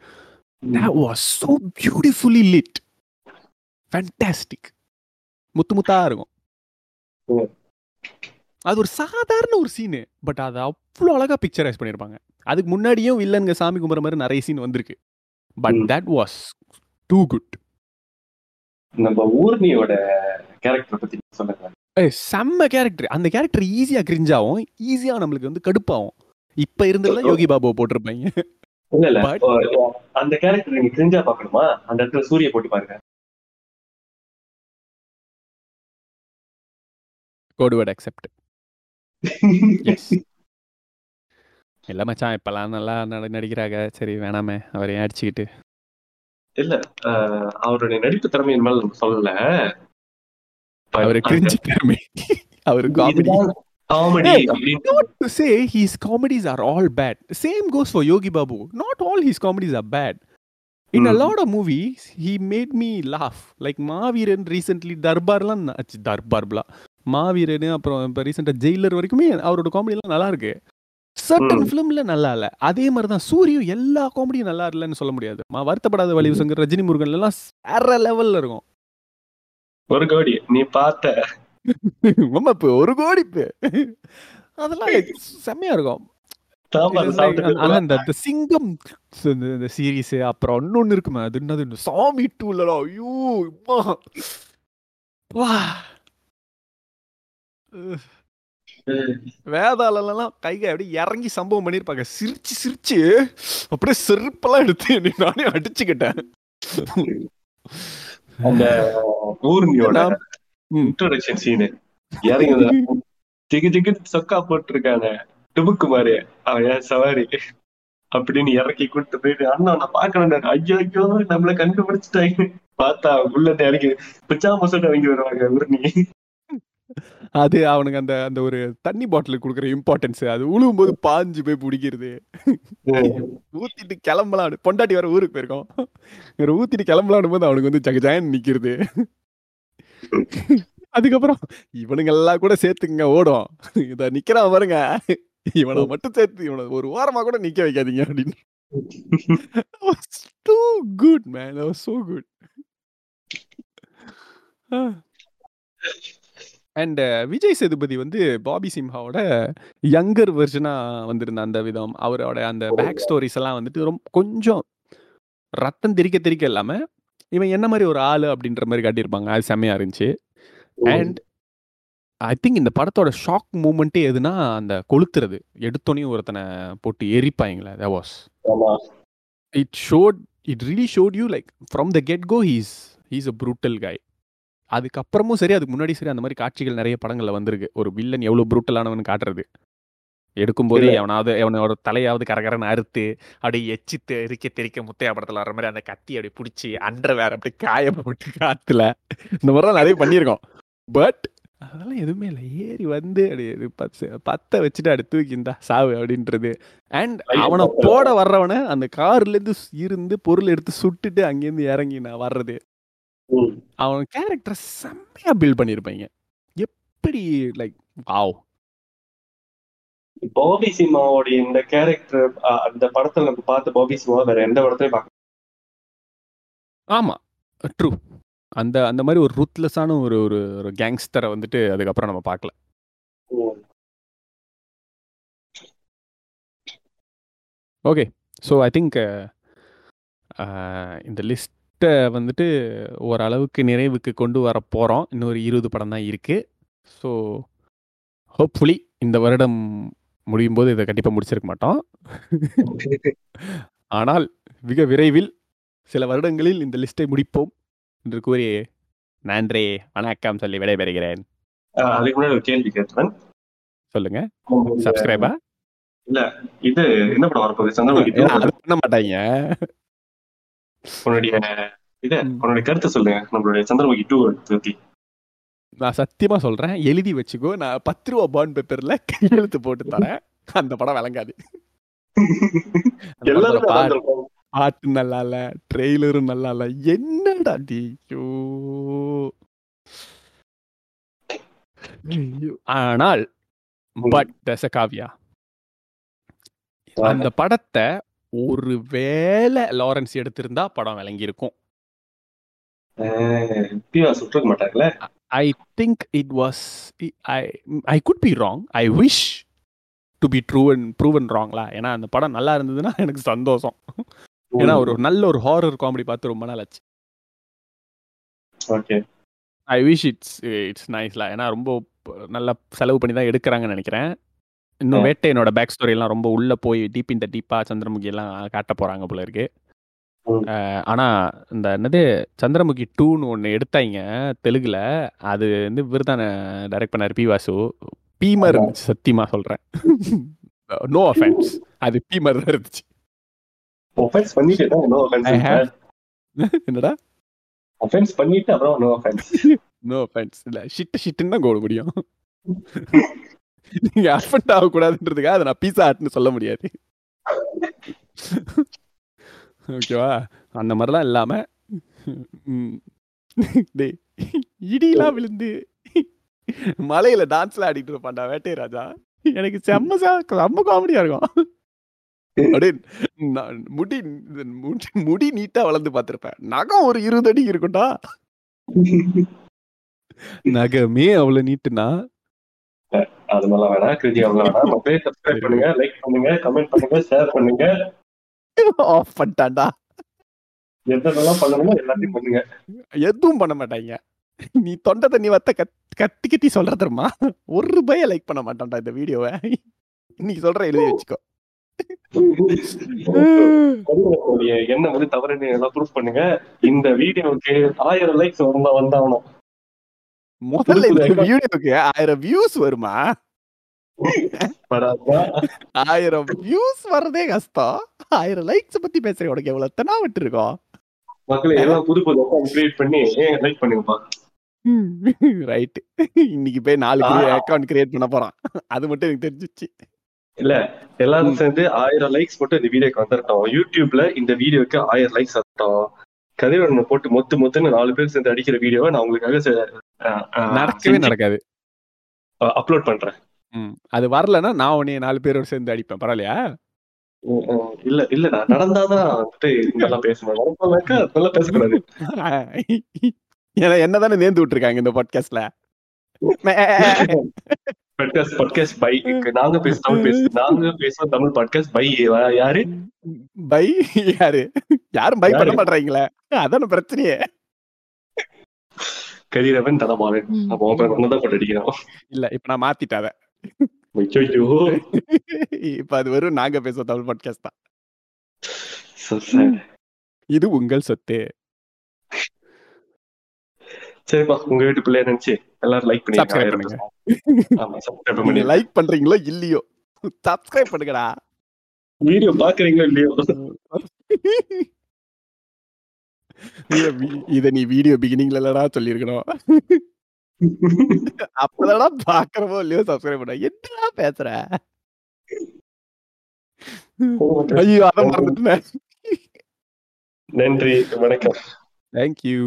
B: that was so beautifully lit. Fantastic. முத்து முத்தா இருக்கும். அது ஒரு சாதாரண ஒரு சீனு பட் அதை அவ்வளோ அழகா பிக்சரைஸ் பண்ணியிருப்பாங்க. அதுக்கு முன்னாடியும் வில்லனுங்க சாமி கும்பிட்ற மாதிரி நிறைய சீன் வந்திருக்கு. But. That was too good
A: நம்ம ஊர்னியோட கேரக்டர் பத்தி சொல்லுங்க
B: செம்ம கேரக்டர் அந்த கேரக்டர் ஈஸியா கிரிஞ்சாவும் ஈஸியா நம்மளுக்கு வந்து கடுப்பாகும். இப்ப இருந்ததுல யோகி பாபுவை போட்டிருப்பாங்க.
A: இல்ல இல்ல. அந்த கேரக்டர் நீங்க தெரிஞ்சா பாக்கணுமா அந்த இடத்துல சூரிய போட்டு பாருங்க.
B: கோடுவேர்ட் அக்செப்ட் எஸ் இல்ல மச்சான் இப்பெல்லாம் நல்லா நட- நடிக்கிறாங்க. சரி வேணாமே. அவரையும் அடிச்சுக்கிட்டு.
A: இல்ல அவருடைய நடிப்பு திறமையின் மேல நம்ம சொல்லல.
B: அவரு கிரிஞ்சு திறமை. அவரு காமெடி
A: காமெடி அப்படின்னு
B: not to say his comedies are all bad. Same goes for Yogi Babu. Not all his comedies
A: Mm.
B: lot of movies, he made me laugh. Like Maviran recently, தர்பார்லாம் தர்பார்ப்லா மாவீரன் அப்புறம் இப்போ ரீசெண்டாக ஜெயிலர் வரைக்குமே அவரோட காமெடிலாம் நல்லா இருக்கு. சர்டன். ஃபிலிம்ல நல்லா இல்ல. அதே மாதிரி தான் சூரியும் எல்லா காமெடியும் நல்லா இல்லைன்னு சொல்ல முடியாது. மா வருத்தப்படாத வலிவு சங்கர் ரஜினி முருகன் எல்லாம் வேற லெவல்ல இருக்கும்.
A: ஒரு கோடி நீ பார்த்த.
B: ஒரு கோடி அதெல்லாம் செம்மையா இருக்கும். சிங்கம் இந்த- சீரீஸ் அப்புறம் இன்னொன்னு இருக்குமே. அது என்னது? சாமி ஐயோ. வா. வேதாளெல்லாம் கைகை அப்படியே இறங்கி சம்பவம் பண்ணிருப்பாங்க. சிரிச்சு சிரிச்சு அப்படியே செருப்பெல்லாம் எடுத்து நானே அடிச்சுக்கிட்டேன்.
A: அந்த
B: ம்.
A: இன்ட்ரோடக்ஷன் சீனு இறங்கி ஜிகு ஜிகு சொக்கா போட்டிருக்கானே டுபுக்கு அவன் ஏன் சவாரி? அப்படின்னு இறக்கி கூட்டு போயிட்டு அண்ணா நான் பாக்கணும் ஐயோ ஐயோ நம்மள கண்டுபிடிச்சிட்டாங்க. பார்த்தா உள்ள இறங்கி பிச்சாம சொல்லிட்டு வாங்கி வருவாங்க ஊர்னி.
B: அது அவனுக்கு அந்த அந்த ஒரு தண்ணி பாட்டில் கொடுக்குற இம்பார்ட்டன்ஸ் அது உழுவும் போது பாஞ்சு போய் பிடிக்கிறது. ஊத்திட்டு கிளம்பலாம். பொண்டாட்டி வேற ஊருக்கு போயிருக்கோம். வேற ஊத்திட்டு கிளம்பலான் போது அவனுக்கு வந்து ஜகஜாயன் நிக்கிறது. அதுக்கப்புறம் இவனுங்க எல்லாம் கூட சேர்த்துங்க ஓடும். இத நிக்கிறான் பாருங்க. இவனை மட்டும் சேர்த்து இவனை ஒரு வாரமா கூட நிக்க வைக்காதீங்க அப்படின்னு. Too good man so good and Vijay Sethupathi வந்து பாபி சிம்ஹாவோட யங்கர் வெர்ஷனா வந்திருந்த அந்த விதம் அவரோட அந்த பேக் ஸ்டோரிஸ் எல்லாம் வந்துட்டு ரொம்ப கொஞ்சம் ரத்தம் திரிக்க திரிக்க இல்லாம இவன் என்ன மாதிரி ஒரு ஆளு அப்படின்ற மாதிரி காட்டியிருப்பாங்க. அது செம்மையா இருந்துச்சு. அண்ட் ஐ திங்க் இந்த படத்தோட ஷாக் மூமெண்ட்டே எதுனா அந்த கொளுத்துறது. எடுத்தோனையும் ஒருத்தனை போட்டு எரிப்பாங்களே was.
A: ஆமா.
B: It shot it really shot you like from the get go he's he's a brutal guy அதுக்கப்புறமும் சரி அதுக்கு முன்னாடி சரி அந்த மாதிரி காட்சிகள் நிறைய படங்கள்ல வந்திருக்கு. ஒரு வில்லன் எவ்வளவு ப்ரூட்டலானவன் காட்டுறது. எடுக்கும்போதே. எவனாவது எவனோட தலையாவது கரகரன்னு அறுத்து அப்படியே எச்சி தெறிக்க தெறிக்க முத்தையா படத்துல வர மாதிரி அந்த கத்தி அப்படி பிடிச்சி அண்டர் வேற அப்படி காய போட்டு காத்துல. இந்த மாதிரிலாம் நிறைய பண்ணியிருக்கோம். பட் அதெல்லாம் எதுவுமே இல்லை. ஏறி வந்து அப்படியே இது பத்து பத்த வச்சுட்டு அப்படி தூக்கி இந்தா சாவு அப்படின்றது. அண்ட் அவனை போட வர்றவனை அந்த கார்ல இருந்து இருந்து பொருள் எடுத்து சுட்டுட்டு அங்கேருந்து இறங்கி நான் வர்றது. அவன் கேரக்டர் செம்மையா பில்ட் பண்ணியிருப்பாங்க. எப்படி லைக் வாவ்
A: பாபி சிம்மாவோட இந்த கேரக்டர் அந்த படத்துல நம்ம பார்த்த பாபி சிம்மா வேற எந்த படத்தையும் பார்க்க
B: ஆமா. ட்ரூ அந்த அந்த மாதிரி ஒரு ரூத்லெஸ்ஸான ஒரு ஒரு ஒரு கேங்ஸ்டரை வந்துட்டு அதுக்கப்புறம் நம்ம பார்க்கல. ஓகே ஸோ ஐ திங்க் இந்த லிஸ்ட்டை வந்துட்டு ஓரளவுக்கு நிறைவுக்கு கொண்டு வர போகிறோம் இன்னொரு இருபது படம் தான் இருக்குது ஸோ ஹோப்ஃபுல்லி இந்த வருடம் முடியும் போது இதை கண்டிப்பாக முடிச்சிருக்க மாட்டோம். ஆனால் மிக விரைவில் சில வருடங்களில் இந்த லிஸ்ட்டை முடிப்போம். என்று கூறி நன்றி வணக்கம் சொல்லி விடைபெறுகிறேன்.
A: அதுக்கு முன்னாடி ஒரு கேள்வி கேட்கிறேன்
B: சொல்லுங்க. சப்ஸ்கிரைபா
A: இது என்ன படம் வரப்போகுது சந்திரமுகி
B: பண்ண மாட்டாங்க.
A: உன்னுடைய இது. உன்னுடைய கருத்தை சொல்லுங்க. நம்மளுடைய சந்திரமுகி டூ பத்தி
B: நான் சத்தியமா சொல்றேன். எழுதி வச்சுக்கோ. நான் பத்து ரூபா பாண்ட் பேப்பர்ல கையெழுத்து போட்டு தரேன். அந்த படம் விளங்காது.
A: எல்லாரும்.
B: பாட்டு நல்லா இல்ல ட்ரெய்லரும் நல்லா இல்ல என்னடா டி? ஐயோ. ஐயோ. ஆனால் பட் தச காவியா அந்த படத்தை ஒரு வேளை லாரன்ஸ் எடுத்திருந்தா படம் விளங்கி இருக்கும்
A: ஆஹ் பிவா சுட்டிருக்க மாட்டாங்களே
B: I think it was I I could be wrong I wish to be ட்ரூவன் proven ராங்லா ஏன்னா அந்த படம் நல்லா இருந்ததுன்னா எனக்கு சந்தோஷம். ஏன்னா ஒரு நல்ல ஒரு ஹாரர் காமெடி பார்த்து ரொம்ப நாள் ஆச்சு.
A: Okay
B: I wish it's it's நைஸ்ல ஏன்னா ரொம்ப நல்லா செலவு பண்ணி தான் எடுக்கிறாங்கன்னு நினைக்கிறேன். இன்னும். வேட்டையனோட பேக் ஸ்டோரி எல்லாம் ரொம்ப உள்ள போய் டீப் இந்த டீப்பா சந்திரமுகி எல்லாம் காட்ட போறாங்க போல இருக்கு. ஆனா இந்த என்னது சந்திரமுகி டூன்னு ஒன்னு எடுத்தாங்க தெலுங்குல. அது வந்து இவர் தானே டைரக்ட் பண்ணாரு பி வாசு. பீமர். இருந்துச்சு சத்தியமா சொல்றேன். நோ அஃபென்ஸ் அது பீமர் தான் இருந்துச்சு.
A: ஒஃபென்ஸ் பண்ணிட்டு நோ
B: have- என்னடா?
A: ஒஃபென்ஸ் பண்ணிட்டு அப்புறம் நோ ஒஃபென்ஸ்
B: நோ அஃபென்ஸ் இல்ல ஷிட் ஷிட்டுன்னு தான் கோட முடியும். நீங்க அஃபெண்ட் ஆகக்கூடாதுன்றதுக்காக அதை நான் பீஸா ஹட்னு சொல்ல முடியாது. ஓகேவா அந்த மாதிரிலாம் இல்லாம டேய் இடியெல்லாம் விழுந்து மலையில டான்ஸ்ல ஆடிட்டு இருப்பான்டா வேட்டை ராஜா எனக்கு செம்ம செம்ம காமெடியா இருக்கும். அப்படியே முடி முடி நீட்டா வளர்ந்து பார்த்திருப்பேன். நகம் ஒரு இருபது அடி இருக்கும்டா. நகமே அவ்வளவு நீட்டுனா
A: அது மாதிரிலாம் வேணாம் கிருதி அவ்வளோ வேணாம் மொபைல் சப்ஸ்கிரைப் பண்ணுங்க லைக் பண்ணுங்க கமெண்ட் பண்ணுங்க ஷேர் பண்ணுங்க.
B: ஆஃப் பண்ணிட்டான்டா.
A: எதெல்லாம் பண்ணணுமோ எல்லாத்தையும் பண்ணுங்க.
B: எதுவும் பண்ண மாட்டாங்க. நீ தொண்டை தண்ணி வத்த கத் கத்தி கத்தி சொல்ற தெரியுமா? ஒரு ரூபாய லைக் பண்ண மாட்டான்டா இந்த வீடியோவை. இன்னைக்கு சொல்ற எழுதி வச்சுக்கோ.
A: எண்ணம் வந்து தவறுன்னு எல்லாம் ப்ரூஃப் பண்ணுங்க. இந்த வீடியோவுக்கு ஆயிரம் லைக்ஸ் வந்தா வந்தாகணும்.
B: முதல்ல இந்த வீடியோக்கு ஆயிரம் வியூஸ் வருமா? ஆயிரம் வியூஸ் வர்றதே கஷ்டம். ஆயிரம் லைக்ஸ் பத்தி பேசுறேன் உனக்கு எவ்வளவு எத்தனா விட்டு இருக்கோம்?
A: மக்களை எல்லாம் புது புது அக்கௌண்ட் கிரியேட் பண்ணி லைக் பண்ணுங்கப்பா.
B: ரைட் இன்னைக்கு போய் நாலு
A: ஆ.
B: அக்கவுண்ட் கிரியேட் பண்ண போறான். அது மட்டும் எனக்கு தெரிஞ்சிச்சு.
A: இல்ல எல்லாரும் சேர்ந்து ஆயிரம் லைக்ஸ் மட்டும் இந்த வீடியோக்கு வந்துட்டோம் யூடியூப்ல இந்த வீடியோக்கு ஆயிரம் லைக்ஸ் வந்துட்டோம். கதிரவனை போட்டு மொத்து மொத்துன்னு நாலு பேர் சேர்ந்து அடிக்கிற வீடியோவை நான் உங்களுக்காக
B: நடக்கவே நடக்காது.
A: அப்லோட் பண்றேன்.
B: அது வரலன்னா நான் உன்னைய நாலு பேரோட சேர்ந்து அடிப்பேன். பரவாயில்லையா?
A: உம். இல்ல இல்லடா நடந்தாதான் வந்துட்டு நல்லா பேசணும் நடந்தாக்கா நல்லா பேசக்கூடாது.
B: என்னதானே நேர்ந்து விட்டுருக்காங்க இந்த பாட்காஸ்ட்ல
A: பாட்காஸ்ட் பாட்காஸ்ட் பை நாங்க பேச தமிழ் பேச நாங்க பேசுவோம் தமிழ் பாட்காஸ்ட் பை யாரு?
B: பை யாரு? யாரும் பை பண்ண
A: யாரு?
B: மாட்டாங்களே அதான பிரச்சனையே.
A: கதிரவன் தனபாலன் அப்போ ஒன்னதான் போட்டு அடிக்கிறோம்
B: இல்ல இப்ப நான் மாத்திட்டேன் அத.
A: ஐயோ
B: இப்ப அது வெறும் நாங்க பேசுவோம் தமிழ் பாட்காஸ்ட் தான். இது உங்கள் சொத்து.
A: சரிப்பா உங்க வீட்டு பிள்ளைய நினைச்சு எல்லாரும் லைக் பண்ணி
B: லைக் பண்றீங்களோ இல்லையோ? சப்ஸ்கிரைப் பண்ணுங்கடா.
A: வீடியோ பாக்குறீங்களோ இல்லையோ?
B: இத நீ வீடியோ பிகினிங்ல இல்லடா சொல்லிருக்கணும் அப்பதான்டா பாக்குறமோ இல்லையோ சப்ஸ்கிரைப் பண்ண. என்னடா பேசுற? ஐயோ அத மறந்துட்டேன்.
A: நன்றி வணக்கம்.
B: தேங்க்யூ